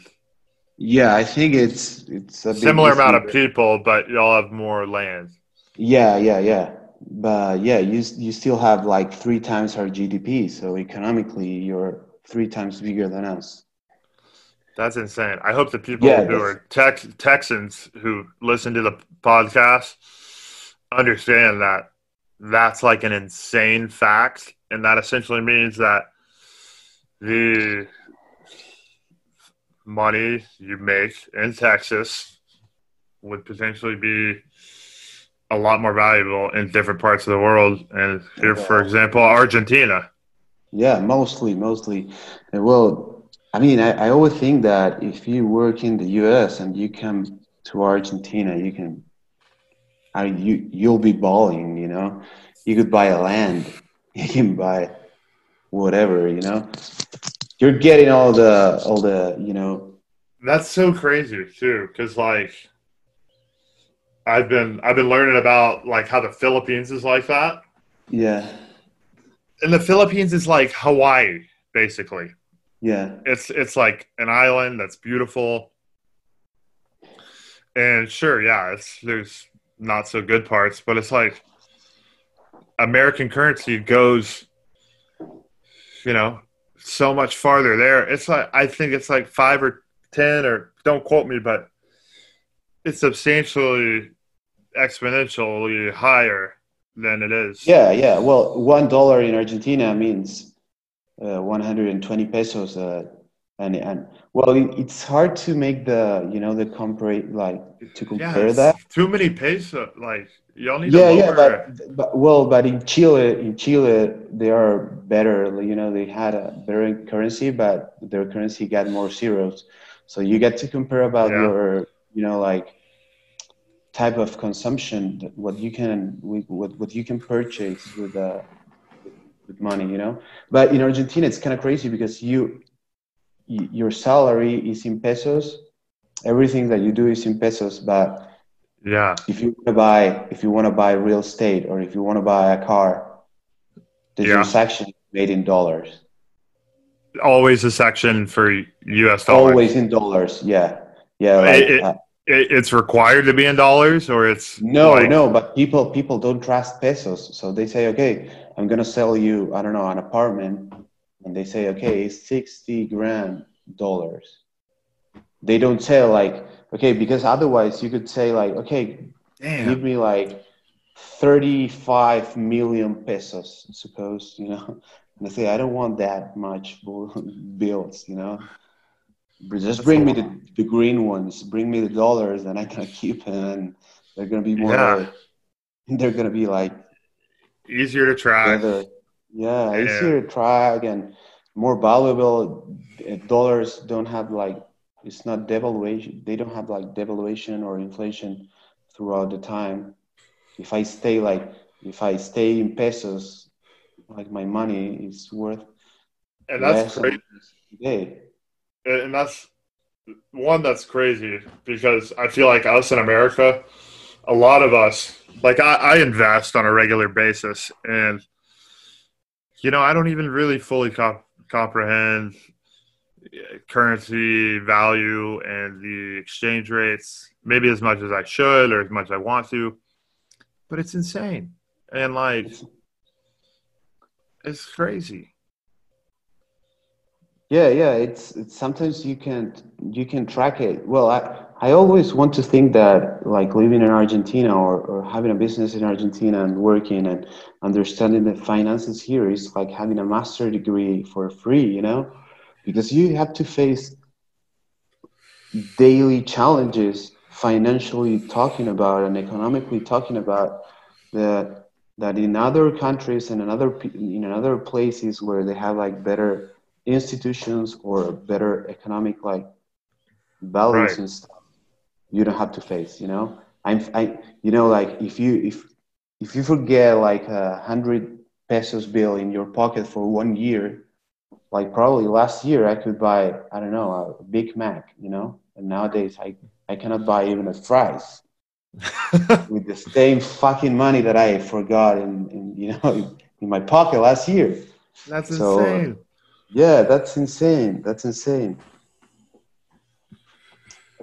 Yeah, I think it's it's a Similar amount of people, but y'all have more land. Yeah, yeah, yeah. But yeah, you you still have like three times our GDP, so economically you're three times bigger than us. That's insane. I hope the people Yeah, who are Tex- Texans who listen to the podcast understand that that's like an insane fact, and that essentially means that the money you make in Texas would potentially be a lot more valuable in different parts of the world. And here, for example, Argentina. Yeah, mostly, mostly. Well, I mean, I, I always think that if you work in the U.S. and you come to Argentina, you can, I you you'll be balling. You know, you could buy a land, you can buy whatever. You know, you're getting all the all the you know. That's so crazy too, because like I've been I've been learning about like how the Philippines is like that, Yeah, and the Philippines is like Hawaii basically. yeah, It's it's like an island that's beautiful, and sure, yeah, it's there's not so good parts, but it's like American currency goes, you know, so much farther there. It's like I think it's like five or ten, or don't quote me, but it's substantially exponentially higher than it is. yeah, yeah. Well, one dollar in Argentina means uh, 120 pesos. Uh, and and well, it, it's hard to make the you know the compare like to compare it's that. too many pesos, Like y'all need Yeah, yeah, but, but well, but in Chile, in Chile, they are better. You know, they had a better currency, but their currency got more zeros. So you get to compare about Yeah. your, you know, like type of consumption, what you can, what what you can purchase with uh, with money. You know, but in Argentina, it's kind of crazy because you, your salary is in pesos. Everything that you do is in pesos, but yeah, if you want to buy if you want to buy real estate or if you want to buy a car the Yeah. transaction is made in dollars always a section for U.S. dollars. always in dollars yeah yeah like, It- it- uh, It, it's required to be in dollars, or it's no like- no but people people don't trust pesos so they say okay i'm gonna sell you i don't know an apartment and they say okay it's 60 grand dollars they don't say like okay because otherwise you could say like okay Damn. give me like 35 million pesos, suppose, you know. And I say, I don't want that much bills, you know. Just bring me the, the green ones, bring me the dollars, and I can keep them. And they're going to be more, Yeah. they're going to be like, Easier to track. together. Yeah, Yeah. easier to track and more valuable. Uh, Dollars don't have like it's not devaluation. They don't have like devaluation or inflation throughout the time. If I stay like if I stay in pesos, like my money is worth And that's less great. today. and that's one that's crazy because I feel like us in America, a lot of us, like I, I invest on a regular basis, and you know I don't even really fully comp- comprehend currency value and the exchange rates, maybe as much as I should or as much as I want to, but it's insane and like it's crazy. Yeah, yeah. It's, it's sometimes you can you can track it. Well, I I always want to think that like living in Argentina or, or having a business in Argentina and working and understanding the finances here is like having a master degree for free, you know, because you have to face daily challenges financially talking about and economically talking about that that in other countries and in other in other places where they have like better institutions or better economic like values Right. and stuff you don't have to face you know i'm i you know like if you if if you forget like a hundred pesos bill in your pocket for one year like probably last year i could buy i don't know a big mac you know and nowadays i i cannot buy even a fries with the same fucking money that i forgot in, in you know in, in my pocket last year That's So, insane. yeah, that's insane. That's insane.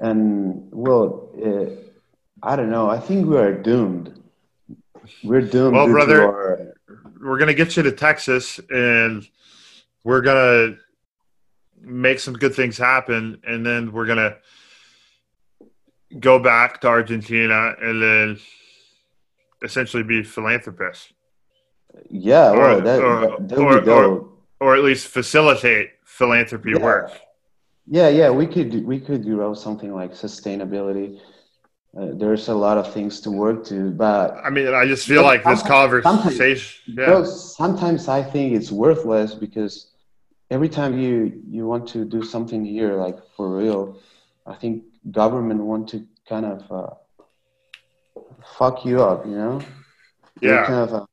And well, uh, I don't know. I think we are doomed. We're doomed. Well, brother, our- we're gonna get you to Texas, and we're gonna make some good things happen, and then we're gonna go back to Argentina, and then essentially be philanthropists, yeah, or- well, that, or- that, or- be or at least facilitate philanthropy Yeah. work. Yeah, yeah, we could we could do something like sustainability. Uh, there's a lot of things to work to, but I mean, I just feel like this sometimes- conversation. You know, sometimes I think it's worthless because every time you you want to do something here, like for real, I think government want to kind of uh, fuck you up. You know? They're yeah. kind of uh,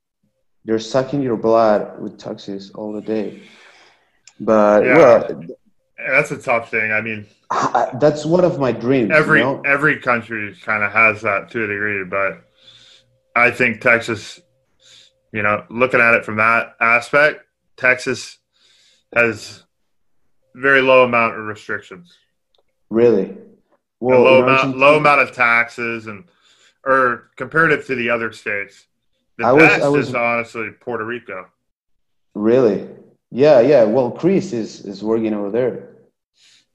they're sucking your blood with taxes all the day. But Yeah. well, That's a tough thing. I mean, I, that's one of my dreams. every you know? every country kind of has that to a degree, but I think Texas, you know, looking at it from that aspect, Texas has very low amount of restrictions, really. a Well, low amount, low amount of taxes, and or comparative to the other states, the I was- best I was- is honestly Puerto Rico. Really? Yeah, yeah. Well, Chris is is working over there.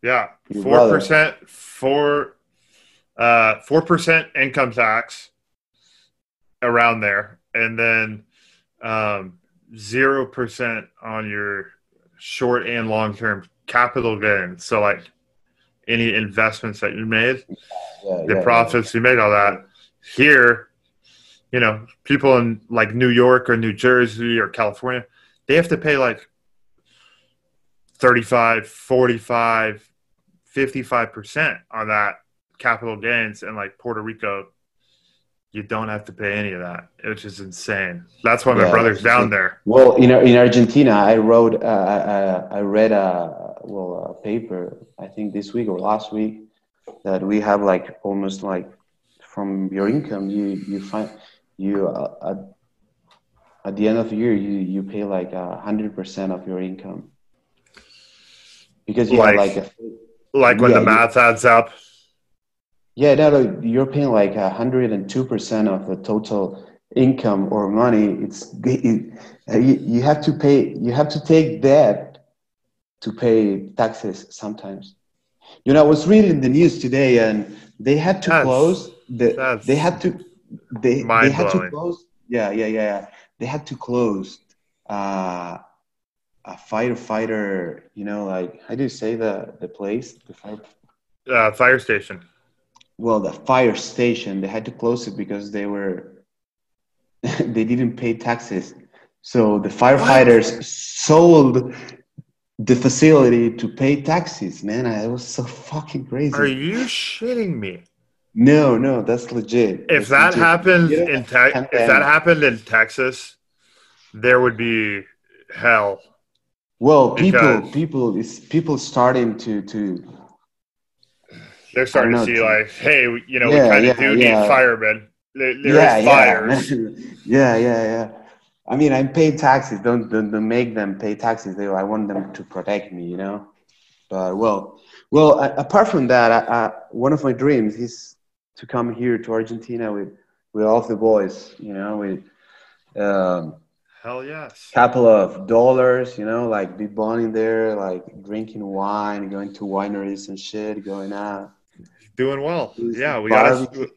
Yeah, four percent four, uh, four percent income tax around there, and then um, zero percent on your short and long term capital gains. So, like any investments that you made, Yeah, the yeah, profits you made, all that. Here, you know, people in like New York or New Jersey or California, they have to pay like 35, 45, 55% on that capital gains. And like Puerto Rico, you don't have to pay any of that, which is insane. That's why my Yeah, brother's down there. Well, in in Argentina, I wrote, uh, uh, I read a well a paper, I think this week or last week, that we have like almost like from your income, you you find you uh, at, at the end of the year you you pay like a hundred percent of your income because you Like- have like a Like when Yeah, the math adds up. Yeah, no, no, you're paying like hundred and two percent of the total income or money. It's it, you, you have to pay. You have to take that to pay taxes sometimes. You know, I was reading the news today, and they had to That's- close. The, they had to they they had to close. Yeah, yeah, yeah, yeah. They had to close uh, a firefighter. You know, like how do you say the the place? The fire. Uh, fire station. Well, the fire station. They had to close it because they were they didn't pay taxes. So the firefighters sold the facility to pay taxes. Man, I, it was so fucking crazy. Are you shitting me? No, no, that's legit. If That's that legit. happened Yeah. in te- if that happened in Texas, there would be hell. well, people, because- people is people starting to to They're starting I to see like, hey, you know, Yeah, we kind yeah, of do yeah. need firemen. There, there is yeah, fires. yeah, yeah, yeah, yeah. I mean, I pay taxes. Don't, don't don't make them pay taxes. They, I want them to protect me, you know. But well, well. a- apart from that, I, I, one of my dreams is to come here to Argentina with with all of the boys, you know, with um, Hell yes. couple of dollars, you know, like be bonding there, like drinking wine, going to wineries and shit, going out. Doing well. Yeah, we gotta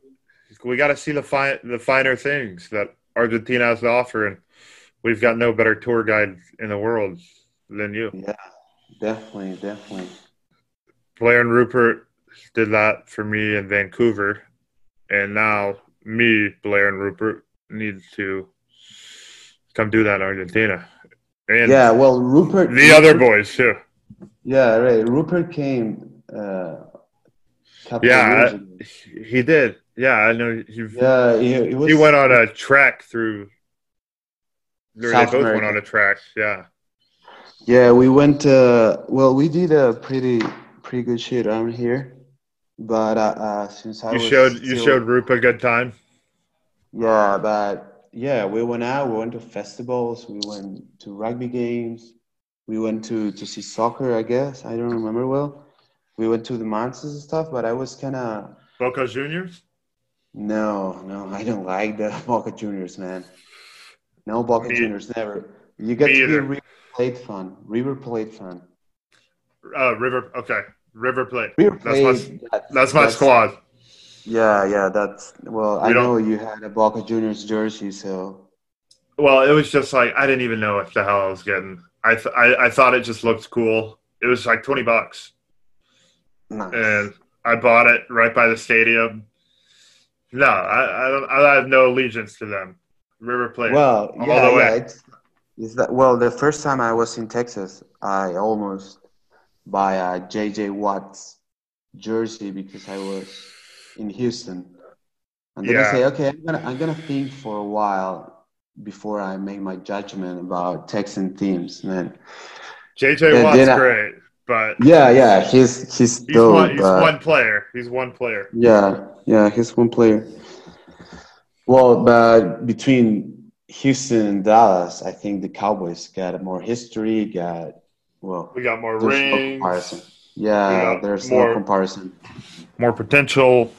we gotta see the fine the finer things that Argentina has to offer, and we've got no better tour guide in the world than you. Yeah, definitely, definitely. Blair and Rupert did that for me in Vancouver, and now me, Blair and Rupert, need to come do that in Argentina, and Yeah, well, Rupert. the other boys too. Yeah, right. Rupert came uh, Yeah, of years ago. He did. Yeah, I know. He Yeah, he, was. he went on a track through. They South both went on a track. Yeah. Yeah, we went. Uh, well, we did a pretty pretty good shit around here, but uh, uh, since I You was showed you showed Rupa a good time. Yeah, but yeah, we went out. We went to festivals. We went to rugby games. We went to to see soccer. I guess I don't remember well. We went to the monsters and stuff, but I was kind of Boca Juniors. no, no. I don't like the Boca Juniors, man. No Boca Me- Juniors, never. You get to be a. River Plate fan. River Plate fan. Uh, River. Okay, River Plate. River That's my that's, that's my squad. Yeah, yeah. That's well. I We don't- know you had a Boca Juniors jersey, so Well, it was just like I didn't even know what the hell I was getting. I th- I, I thought it just looked cool. It was like twenty bucks, nice. and I bought it right by the stadium. No, I I, don't, I have no allegiance to them. River Plate. Well, all yeah, the way. yeah. It's, it's that. Well, the first time I was in Texas, I almost buy a JJ Watts jersey because I was in Houston, and then I say, okay, I'm gonna I'm gonna think for a while before I make my judgment about Texan teams. And then, JJ then- Watt's then I- great, but yeah, yeah, he's he's he's dope. one. He's one player. He's one player. Yeah, yeah, he's one player. Well, but between Houston and Dallas, I think the Cowboys got more history. Got well, We got more no rings, comparison. Yeah, there's more- no comparison. more potential.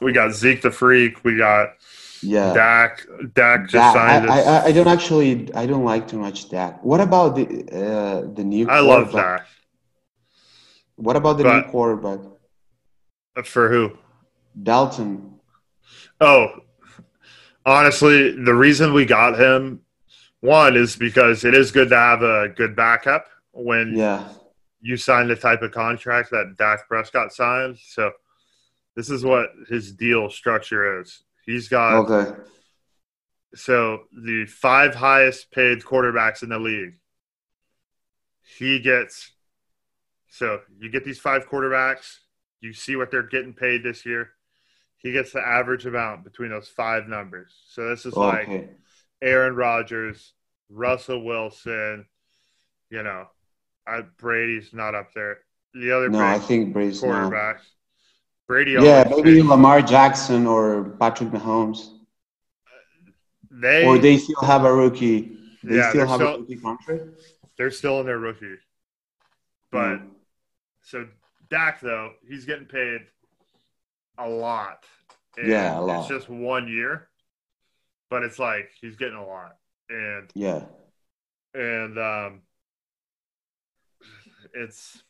We got Zeke the Freak. We got Yeah, Dak. Dak just Dak- signed. I. I, I don't actually, I don't like too much Dak. What about the uh, the new? I love? Dak. What about the But- new quarterback, For who? Dalton? Oh, honestly, the reason we got him, one is because it is good to have a good backup when Yeah, you sign the type of contract that Dak Prescott signed. So this is what his deal structure is. He's got okay, so the five highest paid quarterbacks in the league. He gets so you get these five quarterbacks, you see what they're getting paid this year. He gets the average amount between those five numbers. So this is like. Aaron Rodgers, Russell Wilson, you know, I, Brady's not up there. The other No, I think Brady's not. Brady Yeah, maybe Lamar Jackson or Patrick Mahomes. they, or they still have a rookie. They Yeah, still have still- a rookie contract. they're still in their rookie. But Mm. So Dak though, he's getting paid a lot. And Yeah, a lot. It's just one year, but it's like he's getting a lot, and yeah, and um, it's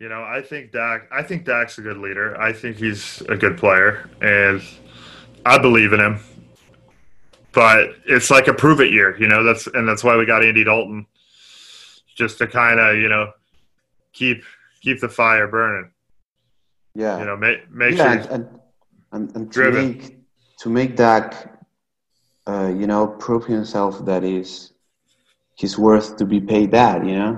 You know, I think Dak. I think Dak's a good leader. I think he's a good player, and I believe in him. But it's like a prove it year, you know. That's and that's why we got Andy Dalton, just to kind of you know keep keep the fire burning. Yeah. You know, make make yeah, sure. and, and, and to make to make Dak, uh, you know, prove himself that he's he's worth to be paid that, you know,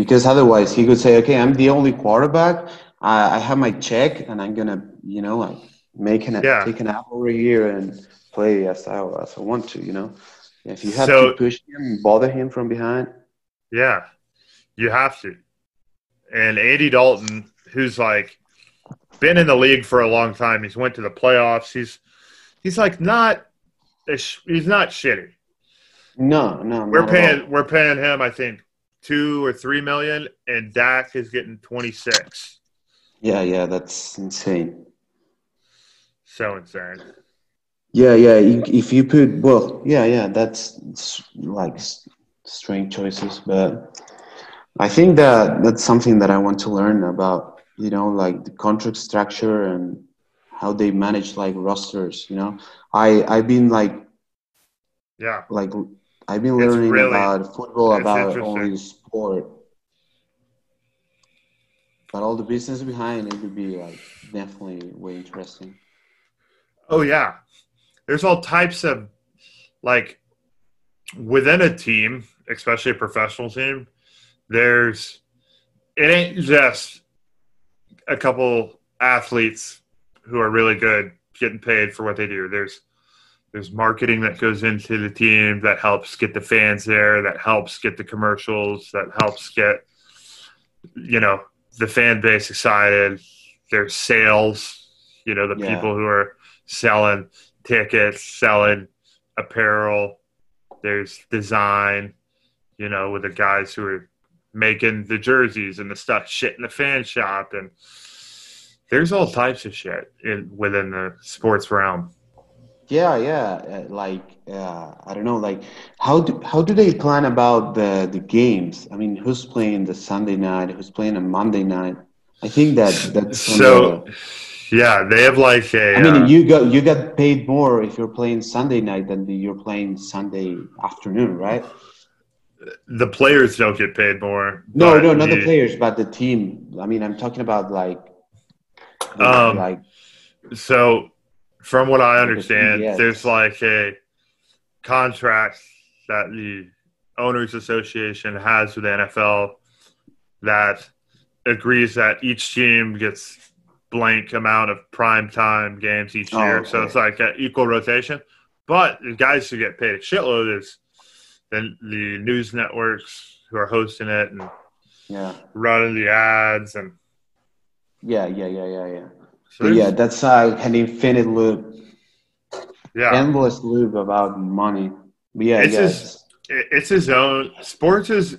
because otherwise he could say, okay, I'm the only quarterback. I, I have my check, and I'm gonna, you know, like making it Yeah. take an app a year and play as I as I want to, you know. If you have So- to push him, bother him from behind, Yeah, you have to. And Andy Dalton, who's like been in the league for a long time, he's went to the playoffs. He's he's like not he's not shitty. no, no, We're not at all. paying we're paying him, I think, two or three million, and Dak is getting twenty six. Yeah, yeah, that's insane. So insane. Yeah, yeah. If if you put, well, yeah, yeah. That's like strange choices, but I think that that's something that I want to learn about. You know, like the contract structure and how they manage like rosters. You know, I I've been like Yeah. like I've been It's learning really- about football about only sport, but all the business behind it would be like definitely way interesting. Oh yeah. There's all types of like within a team, especially a professional team, there's it ain't just a couple athletes who are really good getting paid for what they do. There's there's marketing that goes into the team that helps get the fans there, that helps get the commercials, that helps get you know the fan base excited. There's sales, you know, the Yeah. people who are selling tickets, selling apparel. There's design, you know, with the guys who are making the jerseys and the stuff, shit in the fan shop, and there's all types of shit in within the sports realm. Yeah, yeah. uh, Like uh, I don't know. Like how do how do they plan about the the games? I mean, who's playing the Sunday night? Who's playing on Monday night? I think that that's So, the- yeah, they have like a. I mean, uh, you got you got paid more if you're playing Sunday night than the, you're playing Sunday afternoon, right? The players don't get paid more. No, no, not the the- players, but the team. I mean, I'm talking about like, Um, like So, from what I understand, there's like a contract that the owners association has with the NFL that agrees that each team gets blank amount of prime time games each Oh, year. So it's like an equal rotation. But the guys who get paid a shitload is the, the news networks who are hosting it and yeah, running the ads and yeah, yeah, yeah, yeah, yeah. so yeah, that's uh, an infinite loop. yeah. endless loop about money. But yeah, It's yeah, just- it- it's his own sports is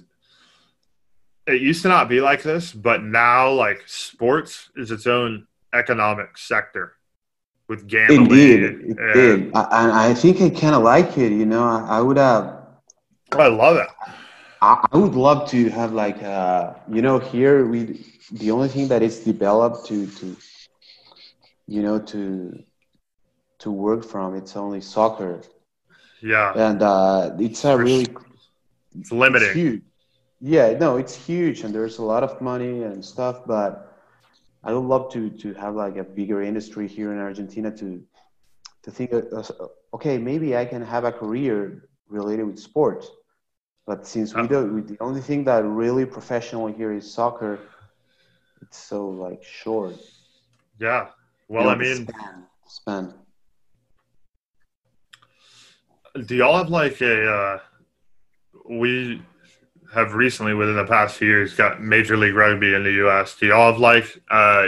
it used to not be like this but now like sports is its own economic sector with it gambling did. It and- did. I, I think I kind of like it. You know, I, I would have. I love it I, I would love to have like uh, you know here we the only thing that is developed to to you know to to work from it's only soccer yeah and uh, it's a really it's It's limiting huge. Yeah, no, it's huge, and there's a lot of money and stuff. But I would love to to have like a bigger industry here in Argentina to to think, uh, uh, okay, maybe I can have a career related with sports. But since we Uh. don't, we, the only thing that really professional here is soccer. It's so like short. yeah well You know, i mean span, span. do y'all have like a uh we have recently within the past few years got major league rugby in the us do y'all have like uh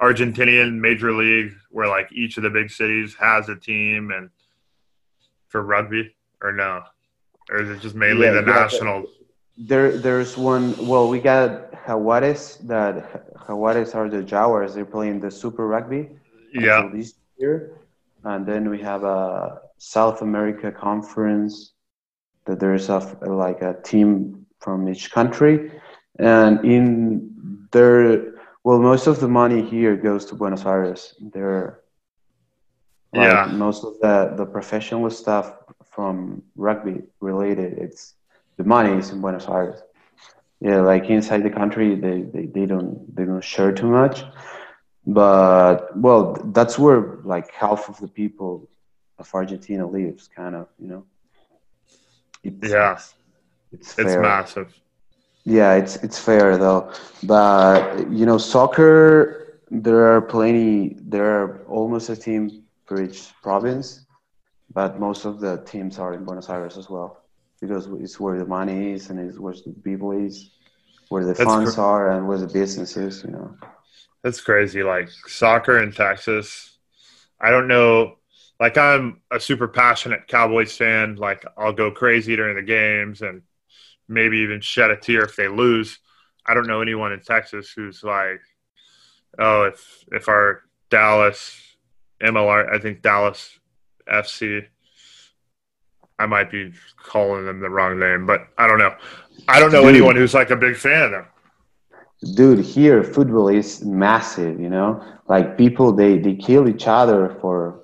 argentinian major league where like each of the big cities has a team and for rugby or no or is it just mainly Yeah, the yeah, but- national There, there's one. Well, we got Jaguares. That Jaguares are the Jaguars. They're playing the Super Rugby. yeah this year. And then we have a South America conference that there's a like a team from each country, and in there. Well, most of the money here goes to Buenos Aires. There, like, Yeah. Most of the the professional stuff from rugby related, it's the money is in Buenos Aires. Yeah, like inside the country, they, they, they don't they don't share too much, but well, that's where like half of the people of Argentina lives, kind of, you know. It's, Yeah. it's, it's It's massive. Yeah, it's it's fair though. But you know, soccer there are plenty there are almost a team for each province, but most of the teams are in Buenos Aires as well. Because it's where the money is and it's where the people is, where the That's funds cr- are and where the business is, you know. That's crazy. Like soccer in Texas. I don't know. Like I'm a super passionate Cowboys fan. Like I'll go crazy during the games and maybe even shed a tear if they lose. I don't know anyone in Texas who's like, oh, if if our Dallas MLR, I think Dallas FC. I might be calling them the wrong name, but I don't know. I don't know Dude. anyone who's like a big fan of them. Dude, here football is massive, you know? Like people they, they kill each other for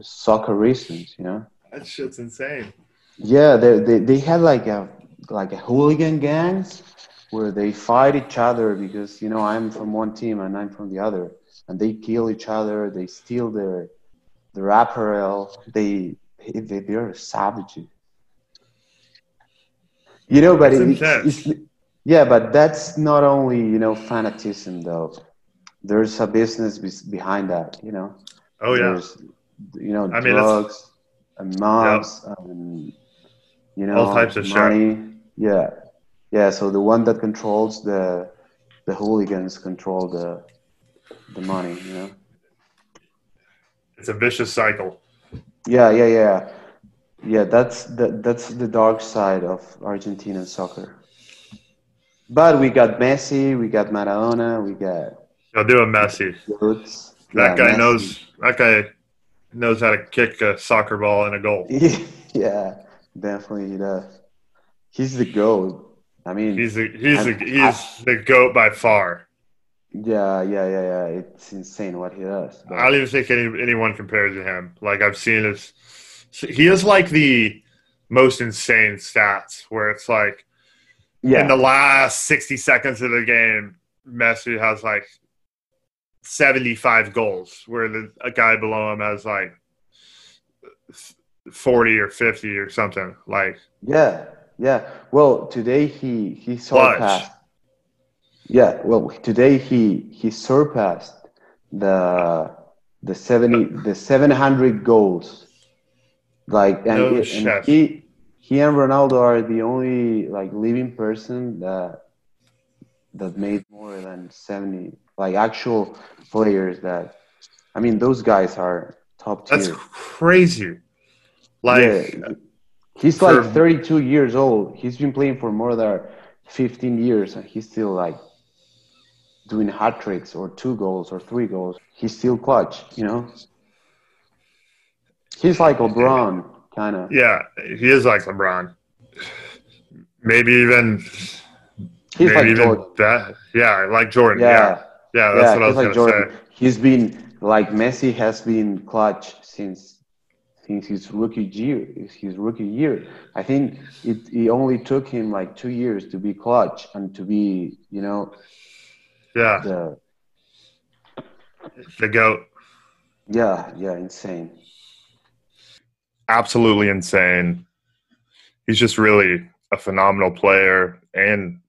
soccer reasons, you know? That shit's insane. Yeah, they, they they had like a like a hooligan gangs where they fight each other because you know I'm from one team and I'm from the other, and they kill each other. They steal their their apparel. Uh, they they they're savage. You know, but That's it, it's, yeah, but that's not only you know fanatism though. There's a business bes- behind that, you know. Oh yeah. There's, you know, I mean, drugs and mobs and you know All types of shit. money. Yeah, yeah. So the one that controls the the hooligans control the the money. You know. It's a vicious cycle. Yeah, yeah, yeah, yeah. That's the that's the dark side of Argentinian soccer. But we got Messi, we got Maradona, we got You'll do a Messi. Roots. That Yeah, guy Messi. knows. That guy knows how to kick a soccer ball in a goal. yeah, definitely he does. He's the goat. I mean, He's the he's the I- he's the goat by far. Yeah, yeah, yeah, yeah. It's insane what he does. But- I don't even think any, anyone compares to him. Like I've seen his, he is like the most insane stats where it's like yeah, in the last sixty seconds of the game, Messi has like seventy five goals, where the a guy below him has like forty or fifty or something. Like yeah, yeah. Well, today he he saw surpassed. Yeah, well, today he he surpassed the the seventy the seven hundred goals. Like and, No he, and he he and Ronaldo are the only like living person that that made more than seventy like actual players that. I mean, those guys are top tier. that's crazy. Like yeah, he's for- like 32 years old. He's been playing for more than 15 years, and he's still like doing hat tricks or two goals or three goals. He's still clutch, you know. He's like LeBron, kind of. yeah, he is like LeBron. Maybe even He's maybe like even Jordan. that. Yeah, like Jordan. Yeah, Yeah, yeah, that's yeah, what I was he's like gonna Jordan. say. He's been like Messi has been clutch since since his rookie year. His rookie year, I think it, it only took him like two years to be clutch and to be, you know, Yeah, the the goat. yeah, yeah, insane. absolutely insane. He's just really a phenomenal player and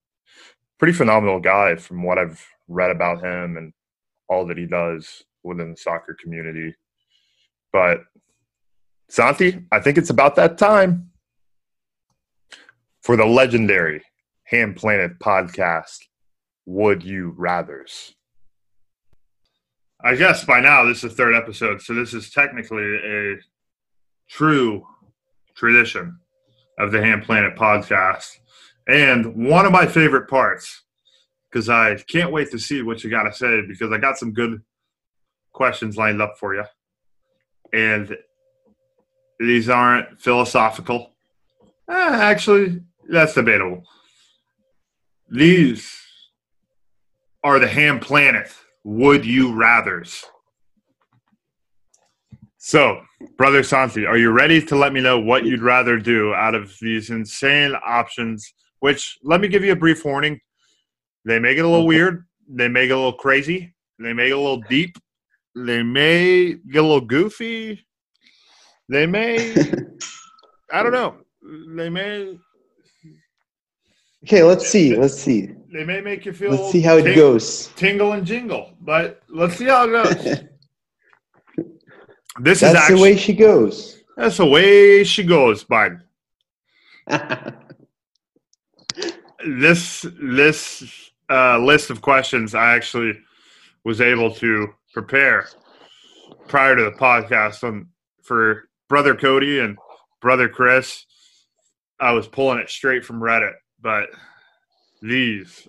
pretty phenomenal guy from what I've read about him and all that he does within the soccer community. But Santi, I think it's about that time for the legendary Ham Planet podcast. Would you rather's? I guess by now this is the third episode, so this is technically a true tradition of the Ham Planet podcast. And one of my favorite parts, because I can't wait to see what you got to say, because I got some good questions lined up for you. And these aren't philosophical. Eh, actually, that's debatable. These are the Ham Planet would you rather's. So, brother Santi, are you ready to let me know what you'd rather do out of these insane options? Which, let me give you a brief warning. They make it a little weird. They make it a little crazy. They make it a little deep. They may get a little goofy. They may, I don't know. They may, okay, let's see. Let's see. they may make you feel. Let's see how it ting- goes. Tingle and jingle, but let's see how it goes. This is That's actually the way she goes. that's the way she goes, bud. This this uh, list of questions I actually was able to prepare prior to the podcast on for brother Cody and brother Chris. I was pulling it straight from Reddit, but these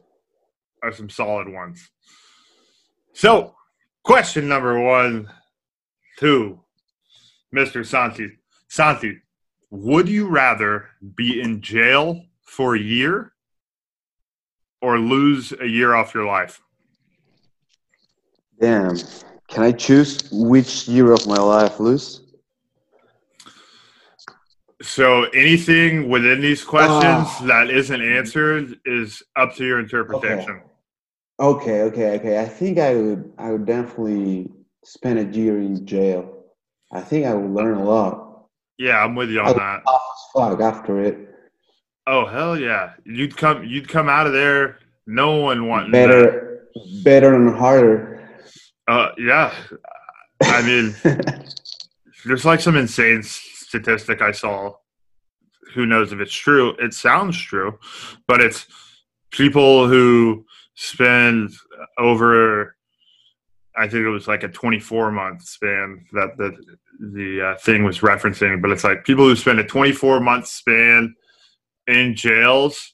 are some solid ones. So, question number one to Mr. Santi. Santi, would you rather be in jail for a year or lose a year off your life? Damn. Can I choose which year of my life lose? So anything within these questions Ah. that isn't answered is up to your interpretation. Okay, okay, okay. I think I would I would definitely spend a year in jail. I think I would learn a lot. Yeah, I'm with you on Oh. that. Fuck after it. Oh hell yeah. You'd come you'd come out of there no one wanting that. Better better and harder. Uh yeah. I mean there's like some insane statistic I saw. Who knows if it's true? It sounds true, but it's people who spend over. I think it was like a 24 month span that the the uh, thing was referencing, but it's like people who spend a 24 month span in jails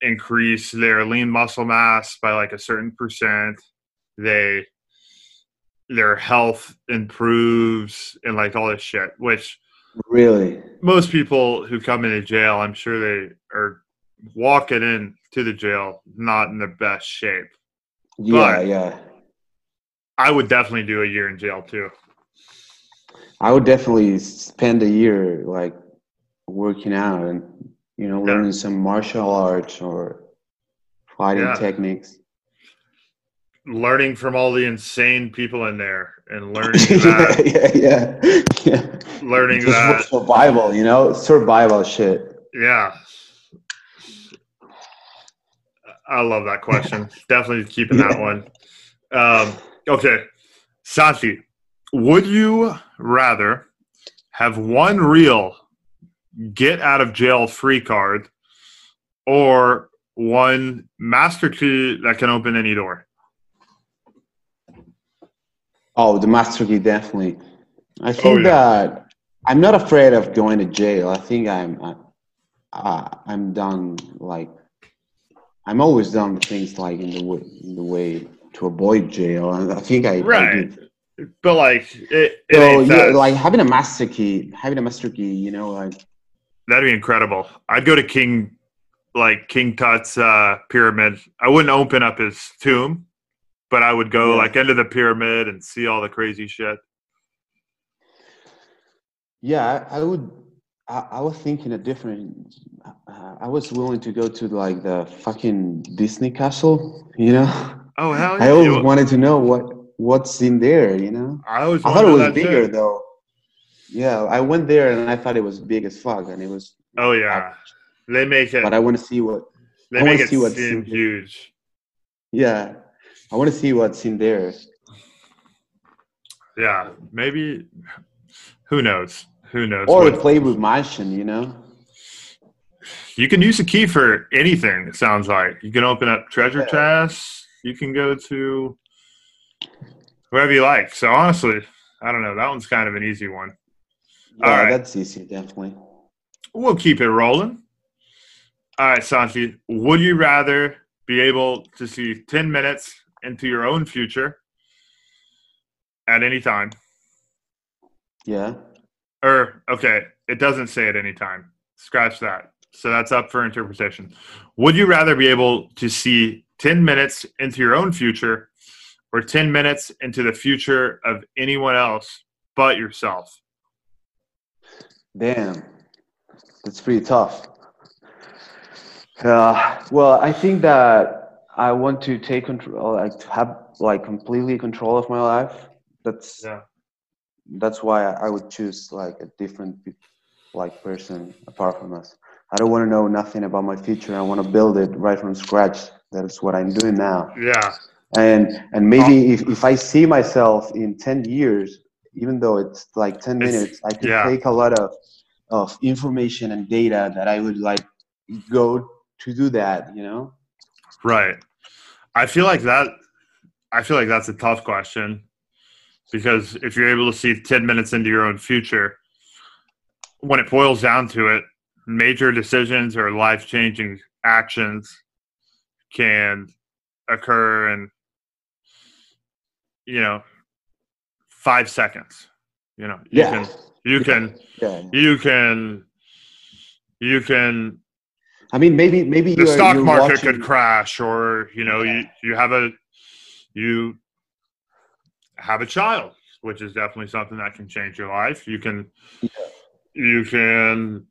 increase their lean muscle mass by like a certain percent. They their health improves and like all this shit, which really. most people who come into jail, I'm sure they are walking in to the jail not in the best shape. Yeah, But- yeah. I would definitely do a year in jail too. I would definitely spend a year like working out and you know Yeah. learning some martial arts or fighting Yeah. techniques. Learning from all the insane people in there and learning that, yeah, yeah, yeah. learning Just that, survival, you know, survival shit. yeah. I love that question. definitely keeping that one. Um, okay, Santi, would you rather have one real get out of jail free card or one master key that can open any door? Oh, the master key definitely. I Oh, think yeah. that I'm not afraid of going to jail. I think I'm I, uh, I'm done. Like I'm always done things like in the way, in the way to avoid jail, and I think I I Right. do. But like it, it So yeah, like having a master key, having a master key, you know, like That'd be incredible. I'd go to King, like King Tut's uh, pyramid. I wouldn't open up his tomb, but I would go Yeah. like into the pyramid and see all the crazy shit. yeah, I, I would. I, I was thinking a different. Uh, I was willing to go to like the fucking Disney castle, you know. Oh hell yeah! I always You- wanted to know what what's in there, you know. I always I thought it was bigger too. though. Yeah, I went there and I thought it was big as fuck, and it was. Oh yeah, they make it. But I want to see what. They I make it see what's seem in huge. Yeah, I want to see what's in there. Yeah, maybe. Who knows? Who knows? Or what- play with mansion, you know. you can use a key for anything. It sounds like you can open up treasure Yeah. chests. You can go to wherever you like. So honestly, I don't know. That one's kind of an easy one. Yeah, All right. that's easy, definitely. We'll keep it rolling. All right, Santi. Would you rather be able to see ten minutes into your own future at any time, Yeah. or okay, it doesn't say at any time. Scratch that. So that's up for interpretation. Would you rather be able to see 10 minutes into your own future or 10 minutes into the future of anyone else but yourself? Damn, that's pretty tough. Uh, well, I think that I want to take control, like to have like completely control of my life. That's Yeah. that's why I would choose like a different like person apart from us. I don't want to know nothing about my future. I want to build it right from scratch. That's what I'm doing now. Yeah. And and maybe if, if I see myself in ten years, even though it's like ten It's- minutes, I can yeah. take a lot of of information and data that I would like go to do that. You know? Right. I feel like that I feel like that's a tough question because if you're able to see 10 minutes into your own future, when it boils down to it, major decisions or life-changing actions can occur in you know 5 seconds. You know, you Yeah. can you can Yeah. you can you can I mean, maybe maybe the you're, stock you're market watching, could crash or you know you you have a you have a child which is definitely something that can change your life you can you can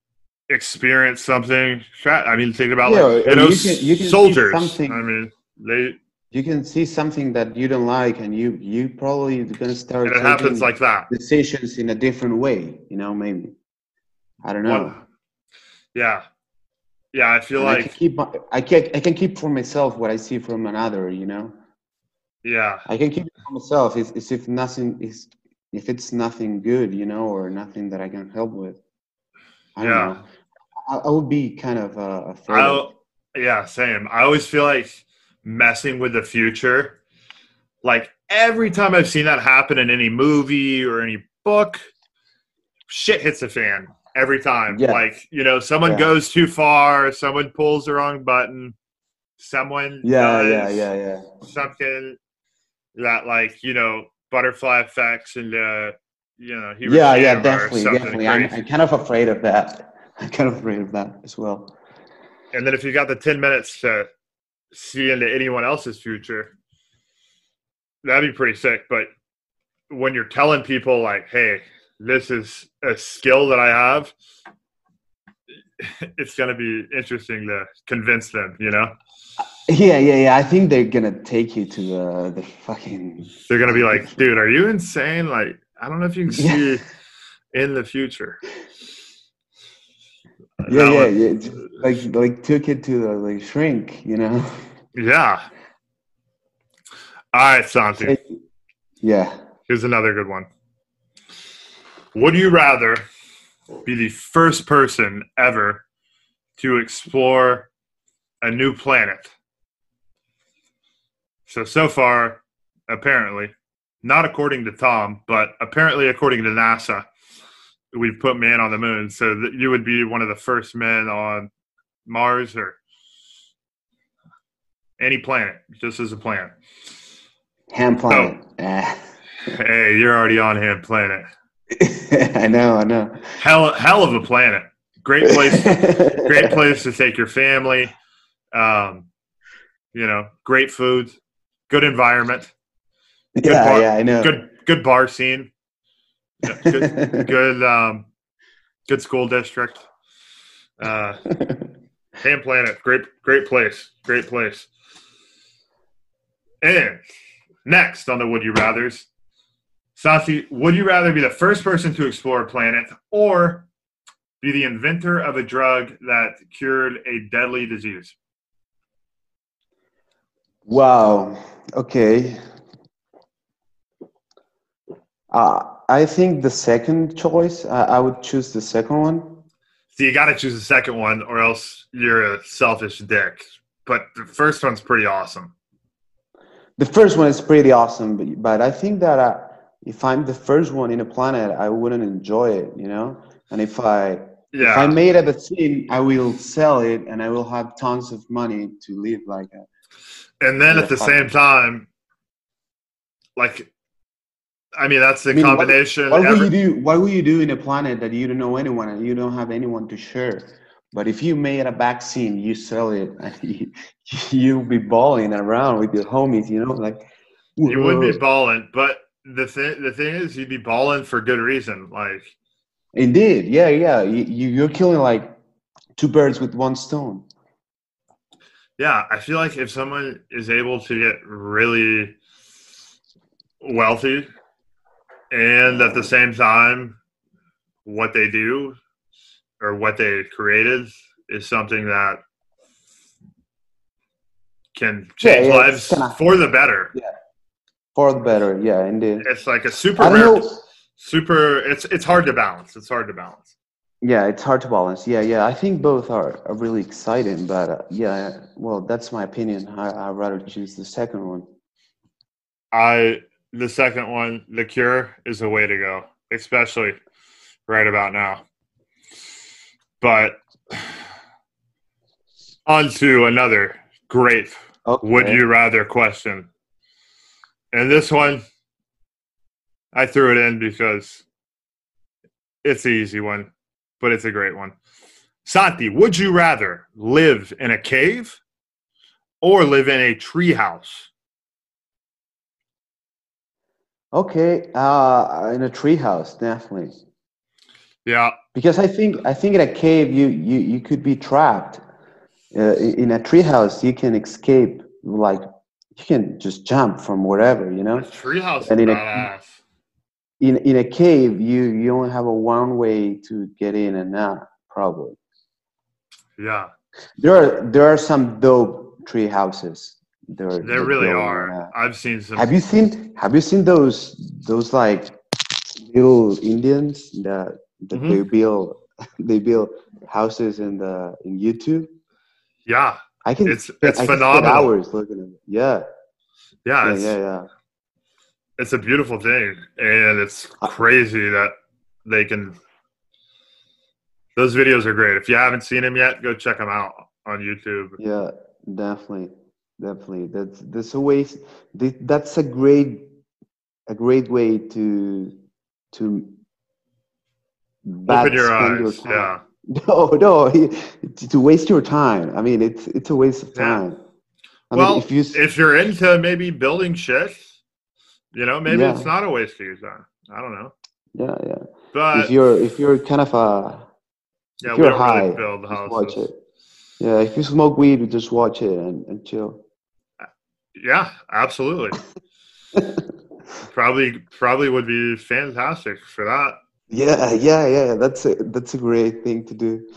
experience something tra- i mean think about Yeah, like you know you can- you can see soldiers something- i mean they You can see something that you don't like, and you you probably gonna start it happens like that decisions in a different way. You know, maybe. I don't know. One- yeah yeah i feel And I can keep I can I can keep for myself what I see from another. You know, yeah I can keep it for myself. It's, it's if nothing is if it's nothing good, you know, or nothing that I can help with. I don't Yeah. know. I, I would be kind of uh, afraid. I, of- yeah, same. I always feel like messing with the future. Like every time I've seen that happen in any movie or any book, shit hits the fan every time. Yeah. Like, you know, someone Yeah. goes too far, someone pulls the wrong button, someone yeah, yeah, yeah, yeah. something that like, you know, butterfly effects and uh you know, Yeah, yeah, definitely, definitely. I'm. I'm kind of afraid of that. I'm kind of afraid of that as well. And then if you got the 10 minutes to see into anyone else's future, that'd be pretty sick. But when you're telling people, like, hey, this is a skill that I have, it's going to be interesting to convince them, you know? Yeah, yeah, yeah. I think they're gonna take you to the the fucking. They're going to be like, dude, are you insane? Like, I don't know if you can see in the future. Yeah, That yeah, would- yeah. just Like like took it to the like shrink, you know. Yeah. All right, Santi. Yeah. Here's another good one. Would you rather be the first person ever to explore a new planet? So, so far, apparently, not according to Tom, but apparently according to NASA, we've put man on the moon. So that you would be one of the first men on Mars or any planet, just as a planet. Ham planet. Hey, you're already on Ham planet. I know, I know. Hell, hell of a planet. Great place. great place to take your family. Um, you know, great food, good environment, yeah, bar- yeah, I know. good good bar scene, good good um, good school district. Uh, Ham Planet, great great place, great place. And next on the Would You Rather's, Sasi, would you rather be the first person to explore a planet or be the inventor of a drug that cured a deadly disease? wow. Okay. Uh, I think the second choice. I, I would choose the second one. So you got to choose the second one, or else you're a selfish dick. But the first one's pretty awesome. The first one is pretty awesome, but, but I think that uh, if I'm the first one in a planet, I wouldn't enjoy it, you know. And if I if I Yeah, made a vaccine, I will sell it, and I will have tons of money to live like a. and then at the fuck. same time, like, I mean, that's the I mean, what- combination. What will you do? What will you do in a planet that you don't know anyone and you don't have anyone to share But if you made a vaccine, you sell it, and you, you'll be balling around with your homies, you know, like You would be balling, but the thing the thing is, you'd be balling for good reason. Like, Indeed, yeah, yeah. You, you you're killing like two birds with one stone. yeah, I feel like if someone is able to get really wealthy, and at the same time, what they do or what they created is something that can change yeah, lives kinda- for the better. For the better, yeah, indeed. It's like a super rare, know. super. It's it's hard to balance. It's hard to balance. Yeah, it's hard to balance. Yeah, yeah. I think both are, are really exciting, but uh, yeah, well, that's my opinion. I I'd rather choose the second one. I the second one, the cure, is the way to go, especially right about now. But on to another great Okay. would you rather question. And this one, I threw it in because it's an easy one, but it's a great one. Santi, would you rather live in a cave or live in a treehouse? Okay, uh, in a treehouse, definitely. Yeah, Because I think I think in a cave you you you could be trapped. Uh, in a treehouse, you can escape. Like you can just jump from wherever, you know. a treehouse And in a-. In in a cave, you you only have a one way to get in and out. Probably Yeah, there are there are some dope tree houses. There that really are. I've seen some. Have you seen Have you seen those those like little Indians that that Mhm. they build they build houses in the in YouTube? Yeah, I can It's- it's I phenomenal. hours looking at it. Yeah, yeah, yeah, it's, yeah, yeah. it's a beautiful thing, and it's crazy that they can. Those videos are great. If you haven't seen them yet, go check them out on YouTube. Yeah, definitely, definitely. That's that's a way. That's a great, a great way to to Open your eyes. time. Yeah, No, no, to waste your time. I mean, it's it's a waste of Yeah. time. I well, mean, if you if you're into maybe building shit, you know, maybe Yeah. it's not a waste of your time. I don't know, yeah, yeah. but if you're if you're kind of a yeah, if you're high, really build just watch it. Yeah, if you smoke weed, you just watch it and, and chill. Uh, yeah, absolutely. probably, probably would be fantastic for that. Yeah, yeah, yeah. That's a that's a great thing to do.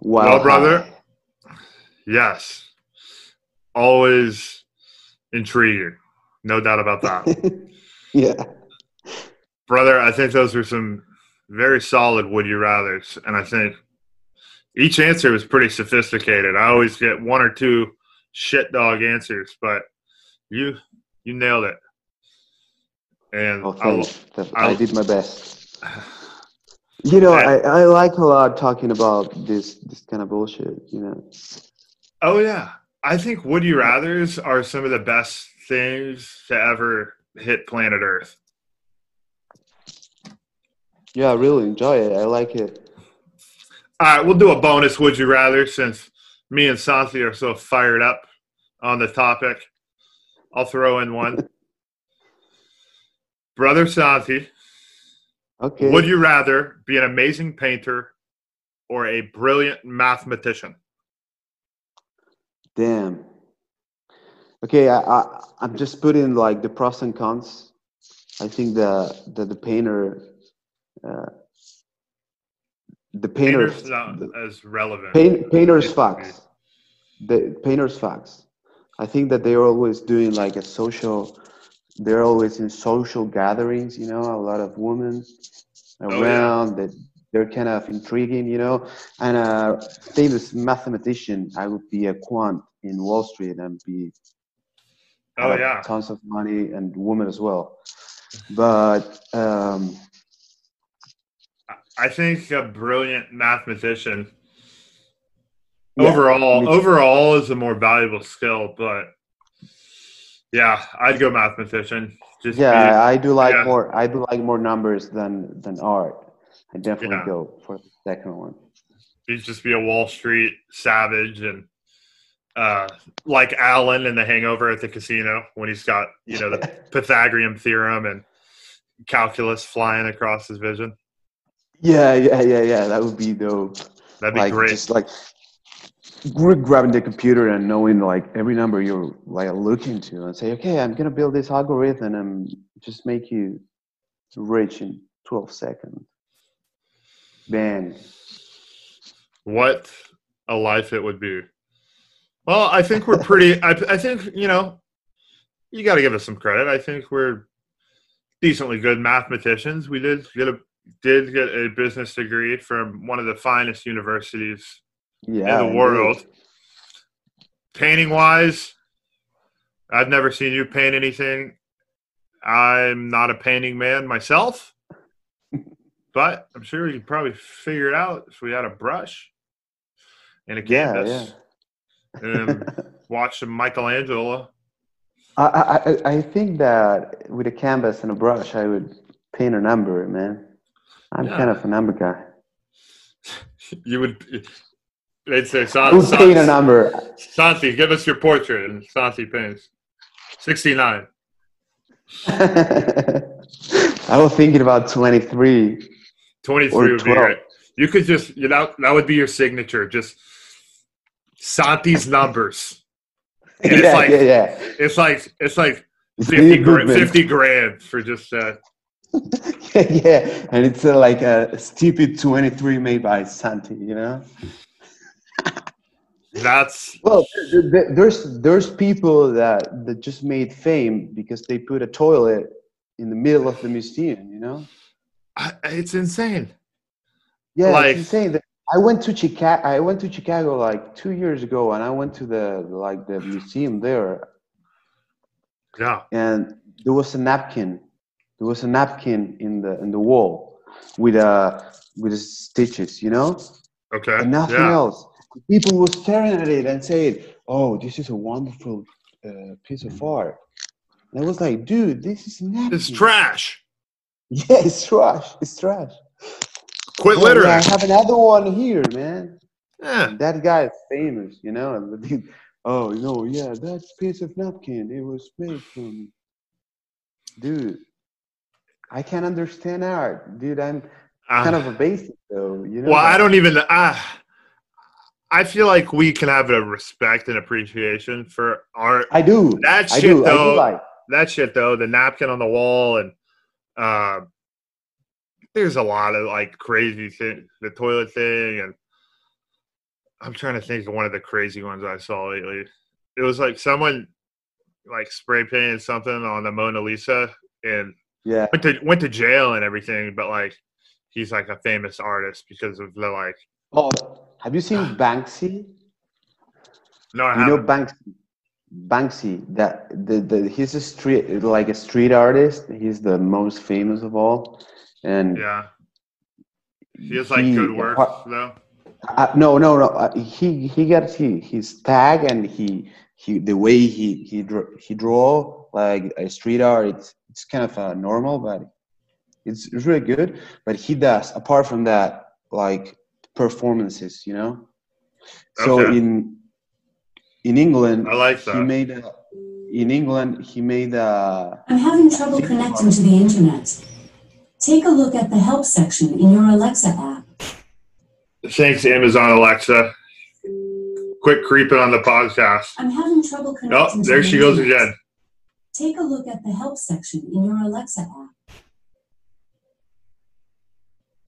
Wow, Well, brother, Yes. Always intriguing. No doubt about that. yeah, Brother, I think those were some very solid would you rathers. And I think each answer was pretty sophisticated. I always get one or two shit dog answers, but you you nailed it. And I. I, I'll- did my best. You know, I, I like a lot talking about this this kind of bullshit. You know, oh yeah, I think would you rather's are some of the best things to ever hit planet Earth. yeah, I really enjoy it. I like it. All right, we'll do a bonus would you rather since me and Santi are so fired up on the topic. I'll throw in one. Brother Santi, Okay. would you rather be an amazing painter or a brilliant mathematician? Damn. Okay, I, I I'm just putting like the pros and cons. I think the the, the painter, uh, the painter, Painter's not the as relevant. paint, painter's facts. The painter's facts. I think that they're always doing like a social. They're always in social gatherings. You know, a lot of women Oh, yeah. around that. They're kind of intriguing, you know. And a famous mathematician, I would be a quant in Wall Street and be Oh yeah, tons of money and women as well. But um, I think a brilliant mathematician yeah, overall overall is a more valuable skill, but yeah, I'd go mathematician. Just yeah, be- I do like yeah. more. I do like more numbers than than art. I definitely Yeah. go for the second one. He'd just be a Wall Street savage and uh, like Alan in The Hangover at the casino when he's got you know the Pythagorean theorem and calculus flying across his vision. Yeah, yeah, yeah, yeah. That would be dope. That'd be like great. just like grabbing the computer and knowing like every number you're like looking to and say, okay, I'm gonna build this algorithm and just make you rich in 12 seconds. Man, what a life it would be. Well, I think we're pretty. I, I think you know, you got to give us some credit. I think we're decently good mathematicians. We did get a did get a business degree from one of the finest universities yeah. in the world. Painting wise, I've never seen you paint anything. I'm not a painting man myself, but I'm sure you could probably figure it out if we had a brush and a Yeah, canvas and watch some Michelangelo. I, I, I- I think that with a canvas and a brush, I would paint a number, man. I'm Yeah. kind of a number guy. You would. They'd say, Santi, would paint a number. Santi, give us your portrait. And Santi paints. 69. I was thinking about 23. 23 Or would be 12. You could just, you know, that would be your signature. Just Santi's numbers. And it's yeah, like- yeah, yeah. It's like, it's like It's 50 really grand, good, man. 50 grand for just that. yeah, and it's uh, like a stupid 23 made by Santi, you know? That's, Well, th- th- there's there's people that that just made fame because they put a toilet in the middle of the museum, you know? I- it's insane. Yeah, Like- it's insane. I went to Chicago. I went to Chicago like two years ago, and I went to the like the museum there, Yeah. and there was a napkin. There was a napkin in the in the wall with uh with the stitches, you know, Okay. and nothing yeah. else. People were staring at it and saying, "Oh, this is a wonderful uh, piece of art." And I was like, "Dude, this is napkin." It's trash. Yeah, it's trash. It's trash. Quit Yeah, littering. yeah, I have another one here, man. Yeah. that guy is famous, you know. And the dude, oh no, yeah, that piece of napkin, it was made from. Dude, I can't understand art, dude. I'm kind Uh, of a basic though, you know. well, I don't even. Uh, I feel like we can have a respect and appreciation for art. I do. That I shit do. I though. do like. that shit though, the napkin on the wall and uh, there's a lot of like crazy thing, the toilet thing, and I'm trying to think of one of the crazy ones I saw lately. It was like someone like spray painted something on the Mona Lisa and Yeah. went to went to jail and everything, but like he's like a famous artist because of the like. Oh, have you seen Banksy? No, I You know haven't. Banksy. Banksy. That the, the he's a street like a street artist. He's the most famous of all, and yeah, he has like he- good work uh, though. Uh, no, no, no. Uh, he he got he, his tag and he he the way he he draw, he draw like a street art. It's it's kind of uh, normal, but it's, it's really good. But he does apart from that like performances, you know. So Okay. in in England, I like he made a, in England he made a I'm having trouble connecting to the internet. Take a look at the help section in your Alexa app. Thanks, Amazon Alexa. Quit creeping on the podcast. I'm having trouble Oh, connecting to there the she goes internet. again. Take a look at the help section in your Alexa app.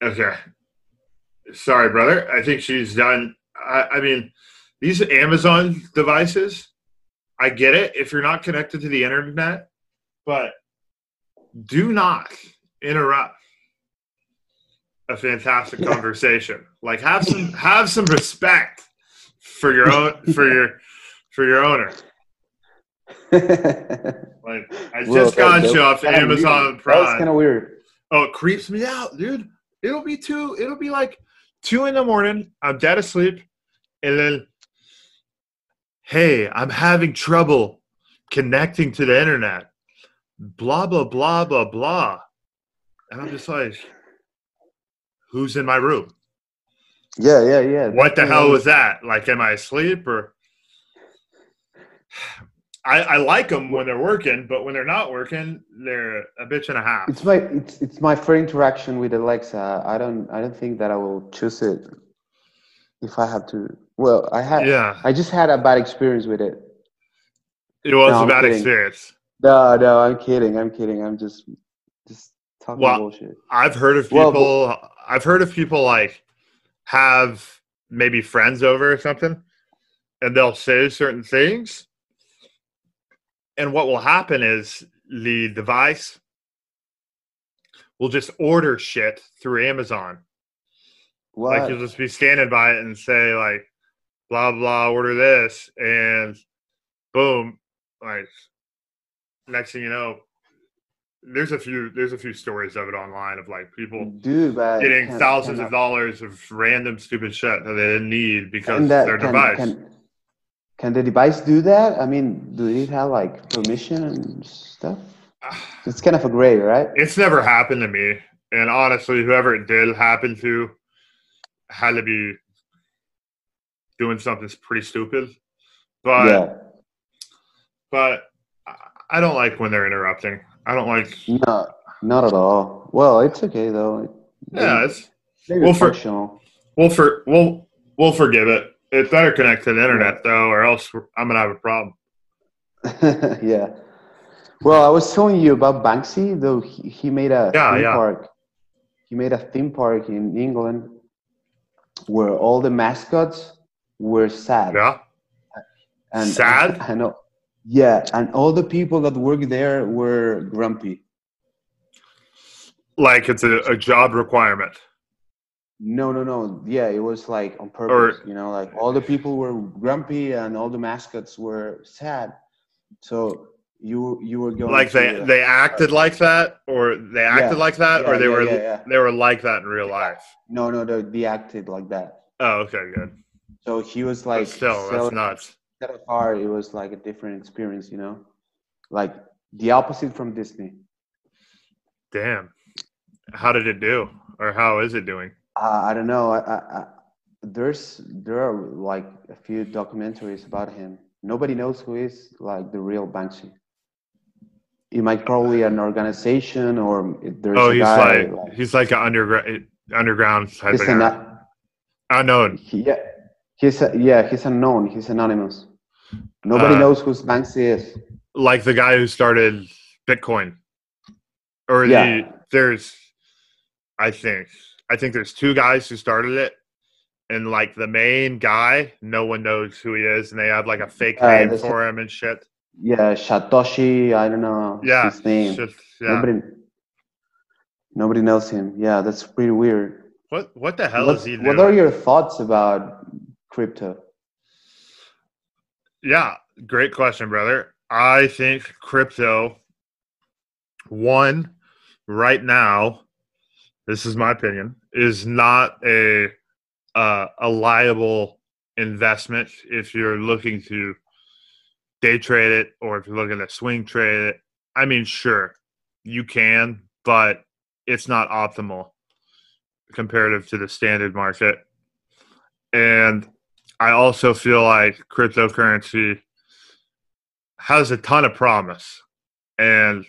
Okay. Sorry, brother. I think she's done. I, I mean, these Amazon devices, I get it if you're not connected to the internet, but do not interrupt a fantastic conversation. Like have some have some respect for your own for your for your owner. Like I just got you off Amazon weird. Prime. kind of weird. Oh, it creeps me out, dude. It'll be too. It'll be like two in the morning. I'm dead asleep, and then, hey, I'm having trouble connecting to the internet. Blah blah blah blah blah, and I'm just like, who's in my room? Yeah, yeah, yeah. What the hell was that? Like, am I asleep or? I, I like them when they're working, but when they're not working, they're a bitch and a half. It's my it's it's my first interaction with Alexa. I don't I don't think that I will choose it if I have to. Well, I had Yeah, I just had a bad experience with it. it was No, a bad experience. No, no, I'm kidding. I'm kidding. I'm just just talking Well, bullshit. I've heard of Well, people. I've heard of people like have maybe friends over or something, and they'll say certain things, and what will happen is the device will just order shit through Amazon. What? Like you'll just be standing by it and say like, blah blah, order this, and boom, like next thing you know, there's a few there's a few stories of it online of like people Dude, getting thousands of dollars of random stupid shit that they didn't need because that their can, device. can can the device do that? I mean, do it have like permission and stuff? Ah. It's kind of a gray, right? it's never happened to me, and honestly, whoever it did happen to had to be doing something pretty stupid. But yeah. but I- don't like when they're interrupting. I don't like. No, not at all. Well, it's okay though. Yeah, it's well, for- functional. we'll for we'll we'll forgive it. It better connect to the internet though, or else I'm gonna have a problem. yeah. Well, I was telling you about Banksy, though he, he made a Yeah, theme yeah. park. He made a theme park in England where all the mascots were sad. Yeah, And Sad? I know. Yeah, and all the people that work there were grumpy. like it's a, a job requirement. No, no, no. Yeah, it was like on purpose. you know, like all the people were grumpy and all the mascots were sad. So you you were going Like they to- they acted like that, or they acted Yeah. like that, or they yeah, were yeah, yeah. they were like that in real life. no, no, they, they acted like that. Oh, okay, good. So he was But like still, that's nuts. instead of car, it was like a different experience, you know, like the opposite from Disney. Damn. How did it do, or how is it doing? Uh, I don't know. I, I, there's there are like a few documentaries about him. Nobody knows who is like the real Banksy. It might probably an organization or there's Oh, a he's guy. like he's like an underground underground type he's of an, guy. unknown. he, yeah, he's a, yeah, he's unknown. He's anonymous. Nobody Uh, knows who Banksy is. like the guy who started Bitcoin, or Yeah. the there's, I think I think there's two guys who started it, and like the main guy, no one knows who he is, and they have like a fake Uh, name for him and shit. Yeah, Satoshi. I don't know Yeah, his name. Shit, yeah. Nobody, nobody knows him. Yeah, that's pretty weird. what what the hell What, is he what are your thoughts about crypto? Yeah, great question, brother. I think crypto, one, right now, this is my opinion, is not a uh, a liable investment if you're looking to day trade it or if you're looking to swing trade it. I mean, sure, you can, but it's not optimal comparative to the standard market. And I also feel like cryptocurrency has a ton of promise. And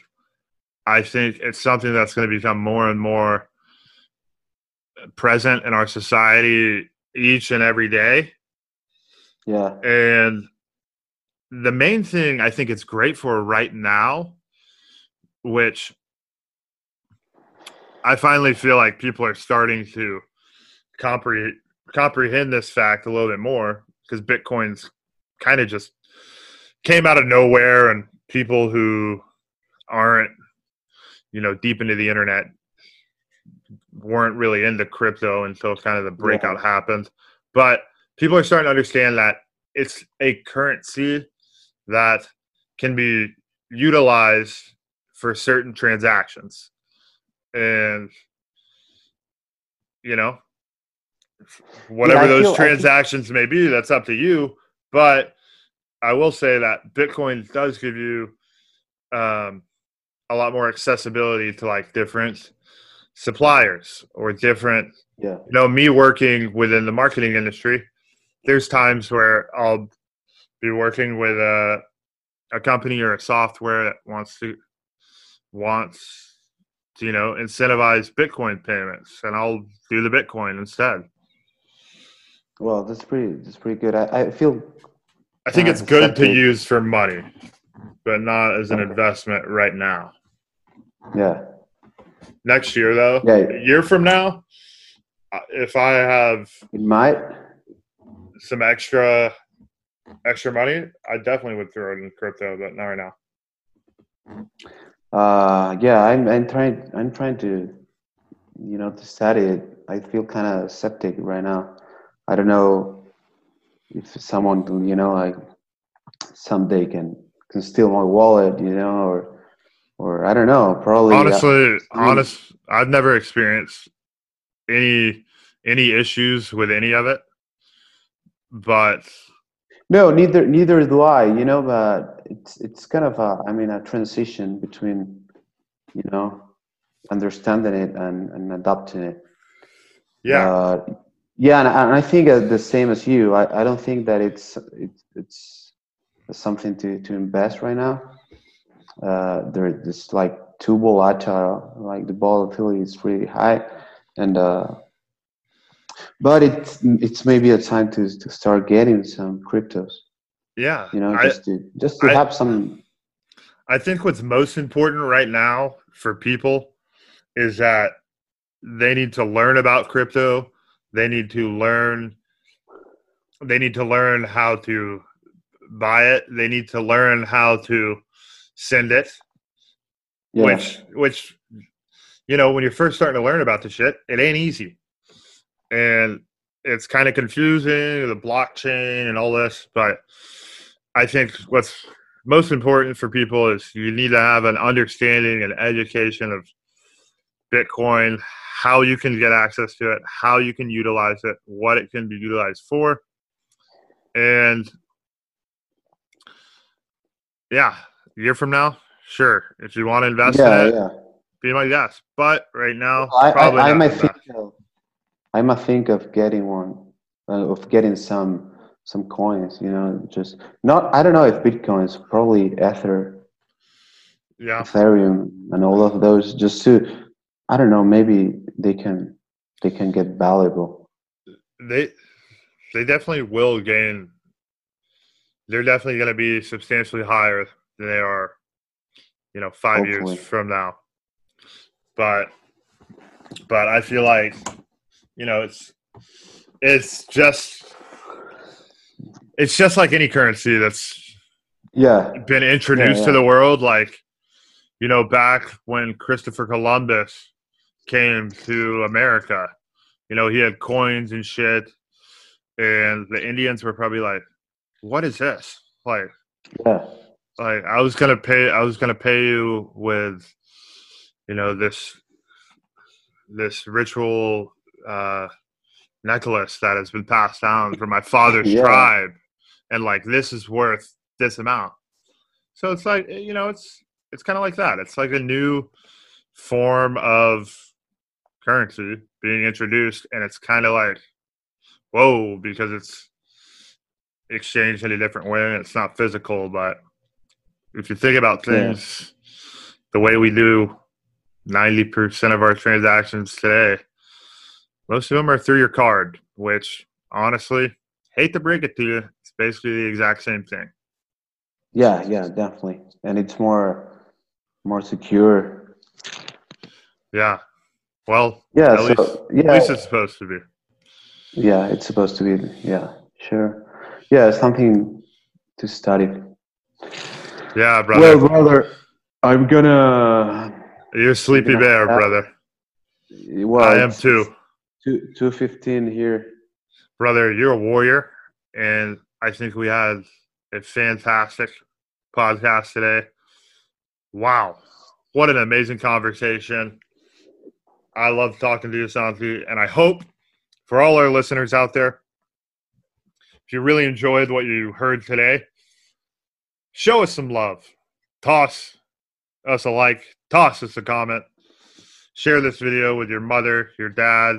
I think it's something that's going to become more and more present in our society each and every day. Yeah, And the main thing I think it's great for right now, which I finally feel like people are starting to comprehend comprehend this fact a little bit more because Bitcoin's kind of just came out of nowhere and people who aren't you know deep into the internet weren't really into crypto until kind of the breakout happened. But people are starting to understand that it's a currency that can be utilized for certain transactions. And you know whatever I those feel- I think- transactions may be that's up to you. But i will say that bitcoin does give you um, a lot more accessibility to like different suppliers or different Yeah. You know, me working within the marketing industry, there's times where I'll be working with a a company or a software that wants to wants to, you know, incentivize Bitcoin payments and I'll do the Bitcoin instead. Well, that's pretty. That's pretty good. I, I feel. I think it's good to use for money, but not as an Okay. investment right now. Yeah. Next year, though, Yeah. a year from now, uh, if I have It might. some extra extra money, I definitely would throw it in crypto, but not right now. Uh, yeah. I'm. I'm trying. I'm trying to. You know, to study it. I feel kind of septic right now. I don't know if someone, you know, like someday can can steal my wallet, you know, or or I don't know. Probably. uh, Honestly, mean- honest, I've never experienced any any issues with any of it, but No, neither neither do I. You know, but it's it's kind of a I mean a transition between, you know, understanding it and, and adopting it. yeah, Uh, yeah, and, and I think uh, the same as you. I, I don't think that it's it's it's something to, to invest right now. Uh, there is like too volatile. Like the volatility is really high, and uh, but it's it's maybe a time to to start getting some cryptos. yeah. You know, I, just to just to I- have some. I think what's most important right now for people is that they need to learn about crypto. They need to learn they need to learn how to buy it. They need to learn how to send it. Yeah, Which which you know, when you're first starting to learn about the shit, it ain't easy. And it's kind of confusing, the blockchain and all this, but I think what's most important for people is you need to have an understanding and education of Bitcoin, how you can get access to it, how you can utilize it, what it can be utilized for. And yeah, year from now, sure. If you want to invest yeah, in it, yeah. be my guest. But right now, I, probably I, I not might think of, I might think of getting one, uh, of getting some some coins. You know, just not. I don't know if bitcoins, probably Ether, Yeah, Ethereum, and all of those. Just to, I don't know. Maybe they can they can get valuable. they they definitely will gain. They're definitely going to be substantially higher they are, you know, five Hopefully. years from now. But but I feel like, you know, it's it's just it's just like any currency that's Yeah, been introduced Yeah, to the world. Like you know back when christopher columbus came to america you know he had coins and shit. And the indians were probably like what is this? Like yeah, like i was gonna pay i was gonna pay you with you know this this ritual uh necklace that has been passed down from my father's Yeah. tribe. And like this is worth this amount. So it's like you know it's it's kind of like that. It's like a new form of currency being introduced. And it's kind of like whoa because it's exchanged in a different way. And it's not physical but if you think about Yeah. things the way we do 90% of our transactions today most of them are through your card which honestly hate to break it to you it's basically the exact same thing yeah, yeah, definitely. And it's more more secure. yeah well Yeah, at so least, yeah, at least it's supposed to be Yeah, it's supposed to be. Yeah, sure. Yeah, something to study. Yeah brother Well, brother, I'm gonna. you're a sleepy gonna- bear brother Well, i am too Two two fifteen here. brother, you're a warrior, and I think we had a fantastic podcast today. Wow, what an amazing conversation! I love talking to you, Santi, and I hope for all our listeners out there, if you really enjoyed what you heard today, show us some love. Toss us a like, toss us a comment, share this video with your mother, your dad,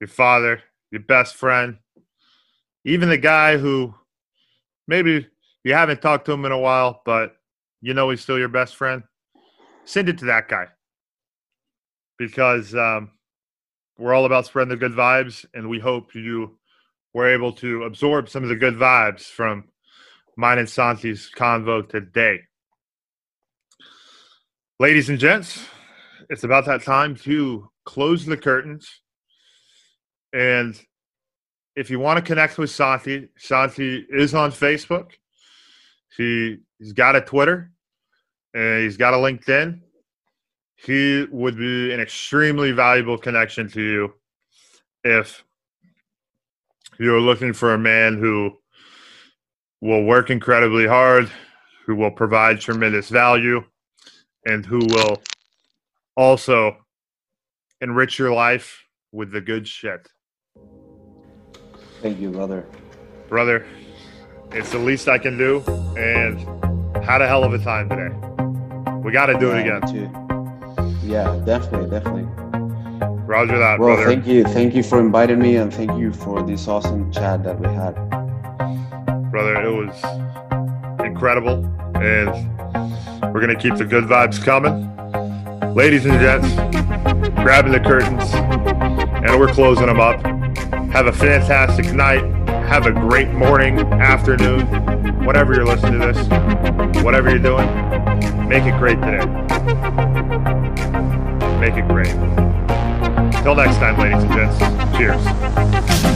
your father, your best friend, even the guy who maybe you haven't talked to him in a while, but you know he's still your best friend, send it to that guy. Because um, we're all about spreading the good vibes, and we hope you were able to absorb some of the good vibes from mine and Santi's convo today. Ladies and gents, it's about that time to close the curtains. And if you want to connect with Santi, Santi is on Facebook. He, he's got a Twitter and he's got a LinkedIn. He would be an extremely valuable connection to you if you're looking for a man who will work incredibly hard, who will provide tremendous value, and who will also enrich your life with the good shit. Thank you, brother. Brother, it's the least I can do, and had a hell of a time today. We got to do it again. too. Yeah, definitely, definitely. Roger that, Well, brother. thank you, thank you for inviting me, and thank you for this awesome chat that we had. Brother. It was incredible, and we're gonna keep the good vibes coming. Ladies and gents, grabbing the curtains, and we're closing them up. Have a fantastic night. Have a great morning, afternoon, whatever you're listening to this, whatever you're doing. Make it great today. Make it great. Till next time, ladies and gents. Cheers.